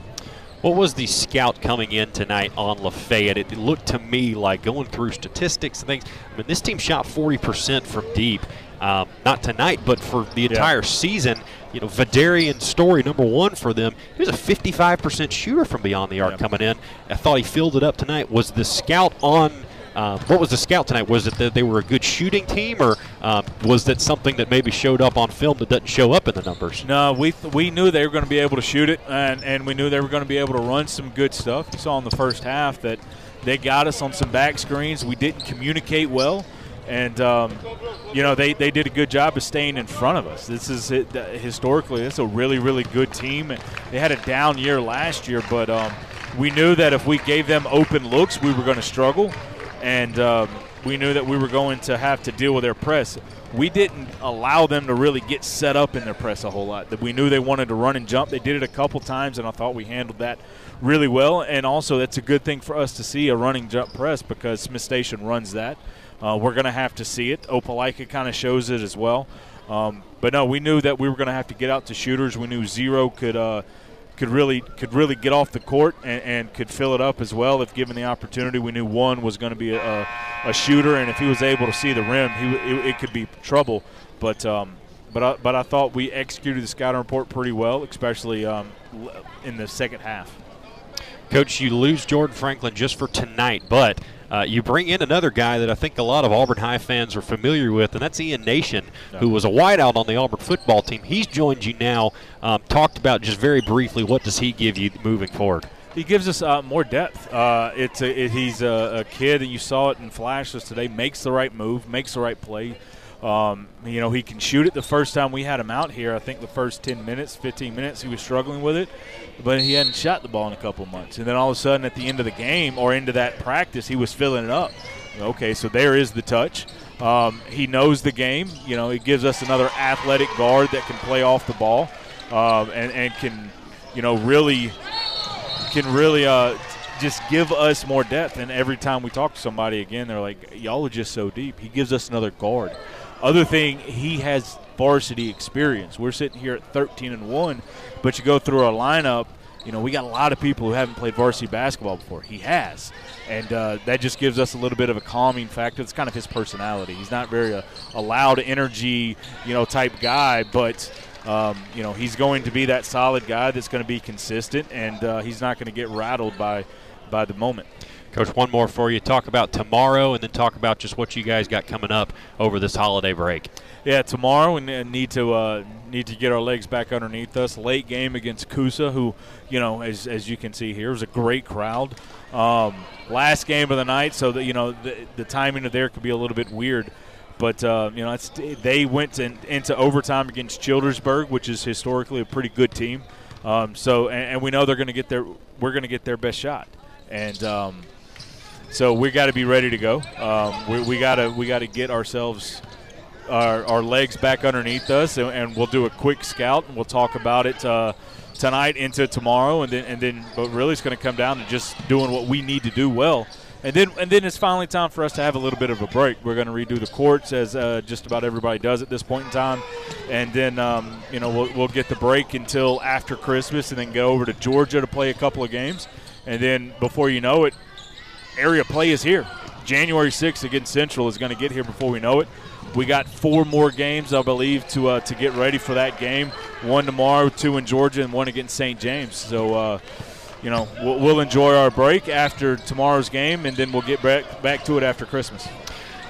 What was the scout coming in tonight on Lafayette? It looked to me like going through statistics and things. I mean, this team shot 40% from deep. um, not tonight, but for the entire season. You know, Vidarian Story, number one for them. He was a 55% shooter from beyond the arc Yeah. coming in. I thought he filled it up tonight. Was the scout on? Uh, what was the scout tonight? Was it that they were a good shooting team, or um, was that something that maybe showed up on film that doesn't show up in the numbers? No, we th- we knew they were going to be able to shoot it, and, and we knew they were going to be able to run some good stuff. You saw in the first half that they got us on some back screens. We didn't communicate well, and um, you know they, they did a good job of staying in front of us. This is it, uh, historically it's a really really good team. They had a down year last year, but um, we knew that if we gave them open looks, we were going to struggle, and um, we knew that we were going to have to deal with their press. We didn't allow them to really get set up in their press a whole lot. That we knew they wanted to run and jump. They did it a couple times, and I thought we handled that really well. And also, that's a good thing for us to see a running jump press because Smith Station runs that. Uh, we're going to have to see it. Opelika kind of shows it as well. Um, but no, we knew that we were going to have to get out to shooters. We knew zero could uh, could really could really get off the court and, and could fill it up as well if given the opportunity. We knew one was going to be a, a shooter, and if he was able to see the rim, he it, it could be trouble. But um, but I, but I thought we executed the scouting report pretty well, especially um, in the second half. Coach, you lose Jordan Franklin just for tonight, but uh, you bring in another guy that I think a lot of Auburn High fans are familiar with, and that's Ian Nation, who was a wideout on the Auburn football team. He's joined you now. Um, talked about just very briefly what does he give you moving forward? He gives us uh, more depth. Uh, it's a, it, he's a, a kid, and you saw it in flashes today. Makes the right move, makes the right play. Um, you know, he can shoot it. The first time we had him out here, I think the first 10 minutes, 15 minutes, he was struggling with it, but he hadn't shot the ball in a couple months. And then all of a sudden, at the end of the game or into that practice, he was filling it up. Okay, so there is the touch. Um, he knows the game. You know, it gives us another athletic guard that can play off the ball um, and, and can, you know, really can really uh, just give us more depth. And every time we talk to somebody again, they're like, "Y'all are just so deep." He gives us another guard. Other thing, he has varsity experience. We're sitting here at 13 and one, but you go through our lineup. You know, we got a lot of people who haven't played varsity basketball before. He has, and uh, that just gives us a little bit of a calming factor. It's kind of his personality. He's not very a, a loud energy, you know, type guy, but um, you know, he's going to be that solid guy that's going to be consistent, and uh, he's not going to get rattled by by the moment. Coach, one more for you. Talk about tomorrow, and then talk about just what you guys got coming up over this holiday break. Yeah, tomorrow we need to uh, need to get our legs back underneath us. Late game against Coosa, who you know, as, as you can see here, was a great crowd. Um, last game of the night, so that you know the, the timing of there could be a little bit weird. But uh, you know, it's, they went in, into overtime against Childersburg, which is historically a pretty good team. Um, so, and, and we know they're going to get their we're going to get their best shot, and um, so we got to be ready to go. Um, we, we got to we got to get ourselves our, our legs back underneath us, and, and we'll do a quick scout and we'll talk about it uh, tonight into tomorrow, and then and then. But really, it's going to come down to just doing what we need to do well. And then, and then it's finally time for us to have a little bit of a break. We're going to redo the courts as uh, just about everybody does at this point in time, and then um, you know we'll, we'll get the break until after Christmas, and then go over to Georgia to play a couple of games, and then before you know it, area play is here. January 6th against Central is going to get here before we know it. We got four more games, I believe, to uh, to get ready for that game. One tomorrow, two in Georgia, and one against St. James. So, uh, you know, we'll, we'll enjoy our break after tomorrow's game, and then we'll get back back to it after Christmas.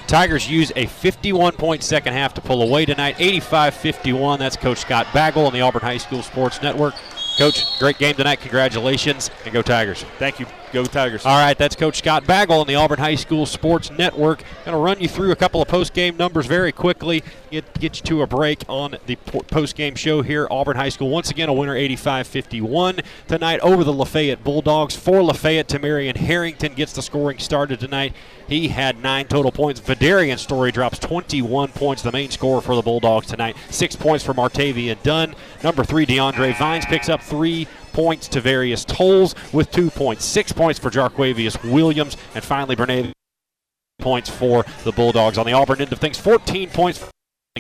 Tigers use a 51 point second half to pull away tonight, 85 51. That's Coach Scott Bagwell on the Auburn High School Sports Network. Coach, great game tonight. Congratulations, and go Tigers. Thank you. Go Tigers. All right, that's Coach Scott Bagwell on the Auburn High School Sports Network. Going to run you through a couple of post-game numbers very quickly. Get, get you to a break on the post-game show here. Auburn High School once again a winner, 85-51 tonight over the Lafayette Bulldogs. For Lafayette, Tamarian Harrington gets the scoring started tonight. He had nine total points. Vidarian Story drops 21 points, the main scorer for the Bulldogs tonight. Six points for Martavian Dunn. Number three, DeAndre Vines picks up three points to various tolls with two points. Six points for Jarquavius Williams. And finally, Bernay points for the Bulldogs. On the Auburn end of things, 14 points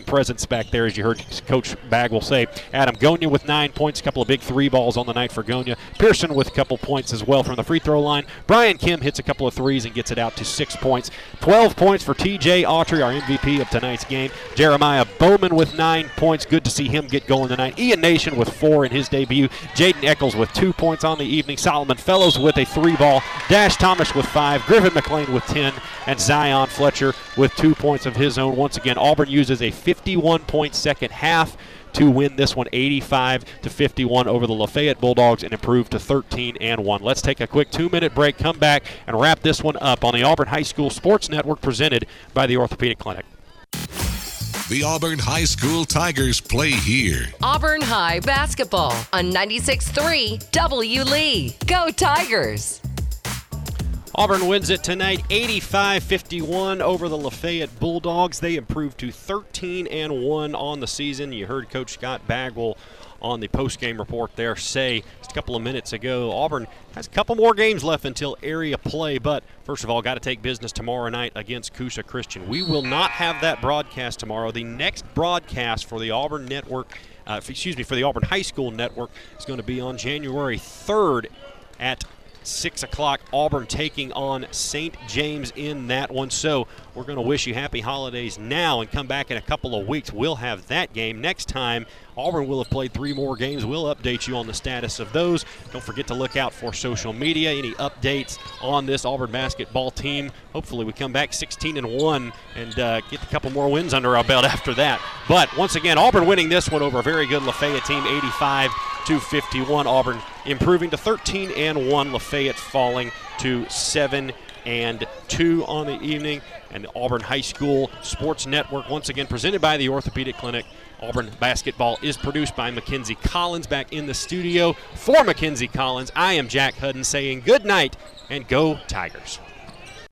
presence back there, as you heard Coach Bagwell say. Adam Gonya with nine points, a couple of big three balls on the night for Gonya. Pearson with a couple points as well from the free throw line. Brian Kim hits a couple of threes and gets it out to six points. 12 points for TJ Autry, our MVP of tonight's game. Jeremiah Bowman with nine points. Good to see him get going tonight. Ian Nation with four in his debut. Jaden Eccles with two points on the evening. Solomon Fellows with a three ball. Dash Thomas with five. Griffin McLean with 10. And Zion Fletcher with two points of his own. Once again, Auburn uses a 51 point second half to win this one 85 to 51 over the Lafayette Bulldogs and improve to 13 and 1. Let's take a quick 2-minute break, come back and wrap this one up on the Auburn High School Sports Network presented by the Orthopedic Clinic. The Auburn High School Tigers play here. Auburn High basketball on 96.3 W. Lee. Go Tigers! Auburn wins it tonight 85 51 over the Lafayette Bulldogs. They improved to 13 and 1 on the season. You heard Coach Scott Bagwell on the post-game report there say just a couple of minutes ago Auburn has a couple more games left until area play, but first of all, got to take business tomorrow night against Coosa Christian. We will not have that broadcast tomorrow. The next broadcast for the Auburn Network, uh, excuse me, for the Auburn High School Network is going to be on January 3rd at 6 o'clock. Auburn taking on St. James in that one. So we're going to wish you happy holidays now and come back in a couple of weeks. We'll have that game. Next time, Auburn will have played three more games. We'll update you on the status of those. Don't forget to look out for social media, any updates on this Auburn basketball team. Hopefully, we come back 16 and 1 and uh, get a couple more wins under our belt after that. But once again, Auburn winning this one over a very good Lafayette team, 85 to 51. Auburn improving to 13 and 1. Lafayette falling to 7 and 2 on the evening. And the Auburn High School Sports Network, once again presented by the Orthopedic Clinic. Auburn basketball is produced by Mackenzie Collins back in the studio. For Mackenzie Collins, I am Jack Hudden saying good night and go Tigers.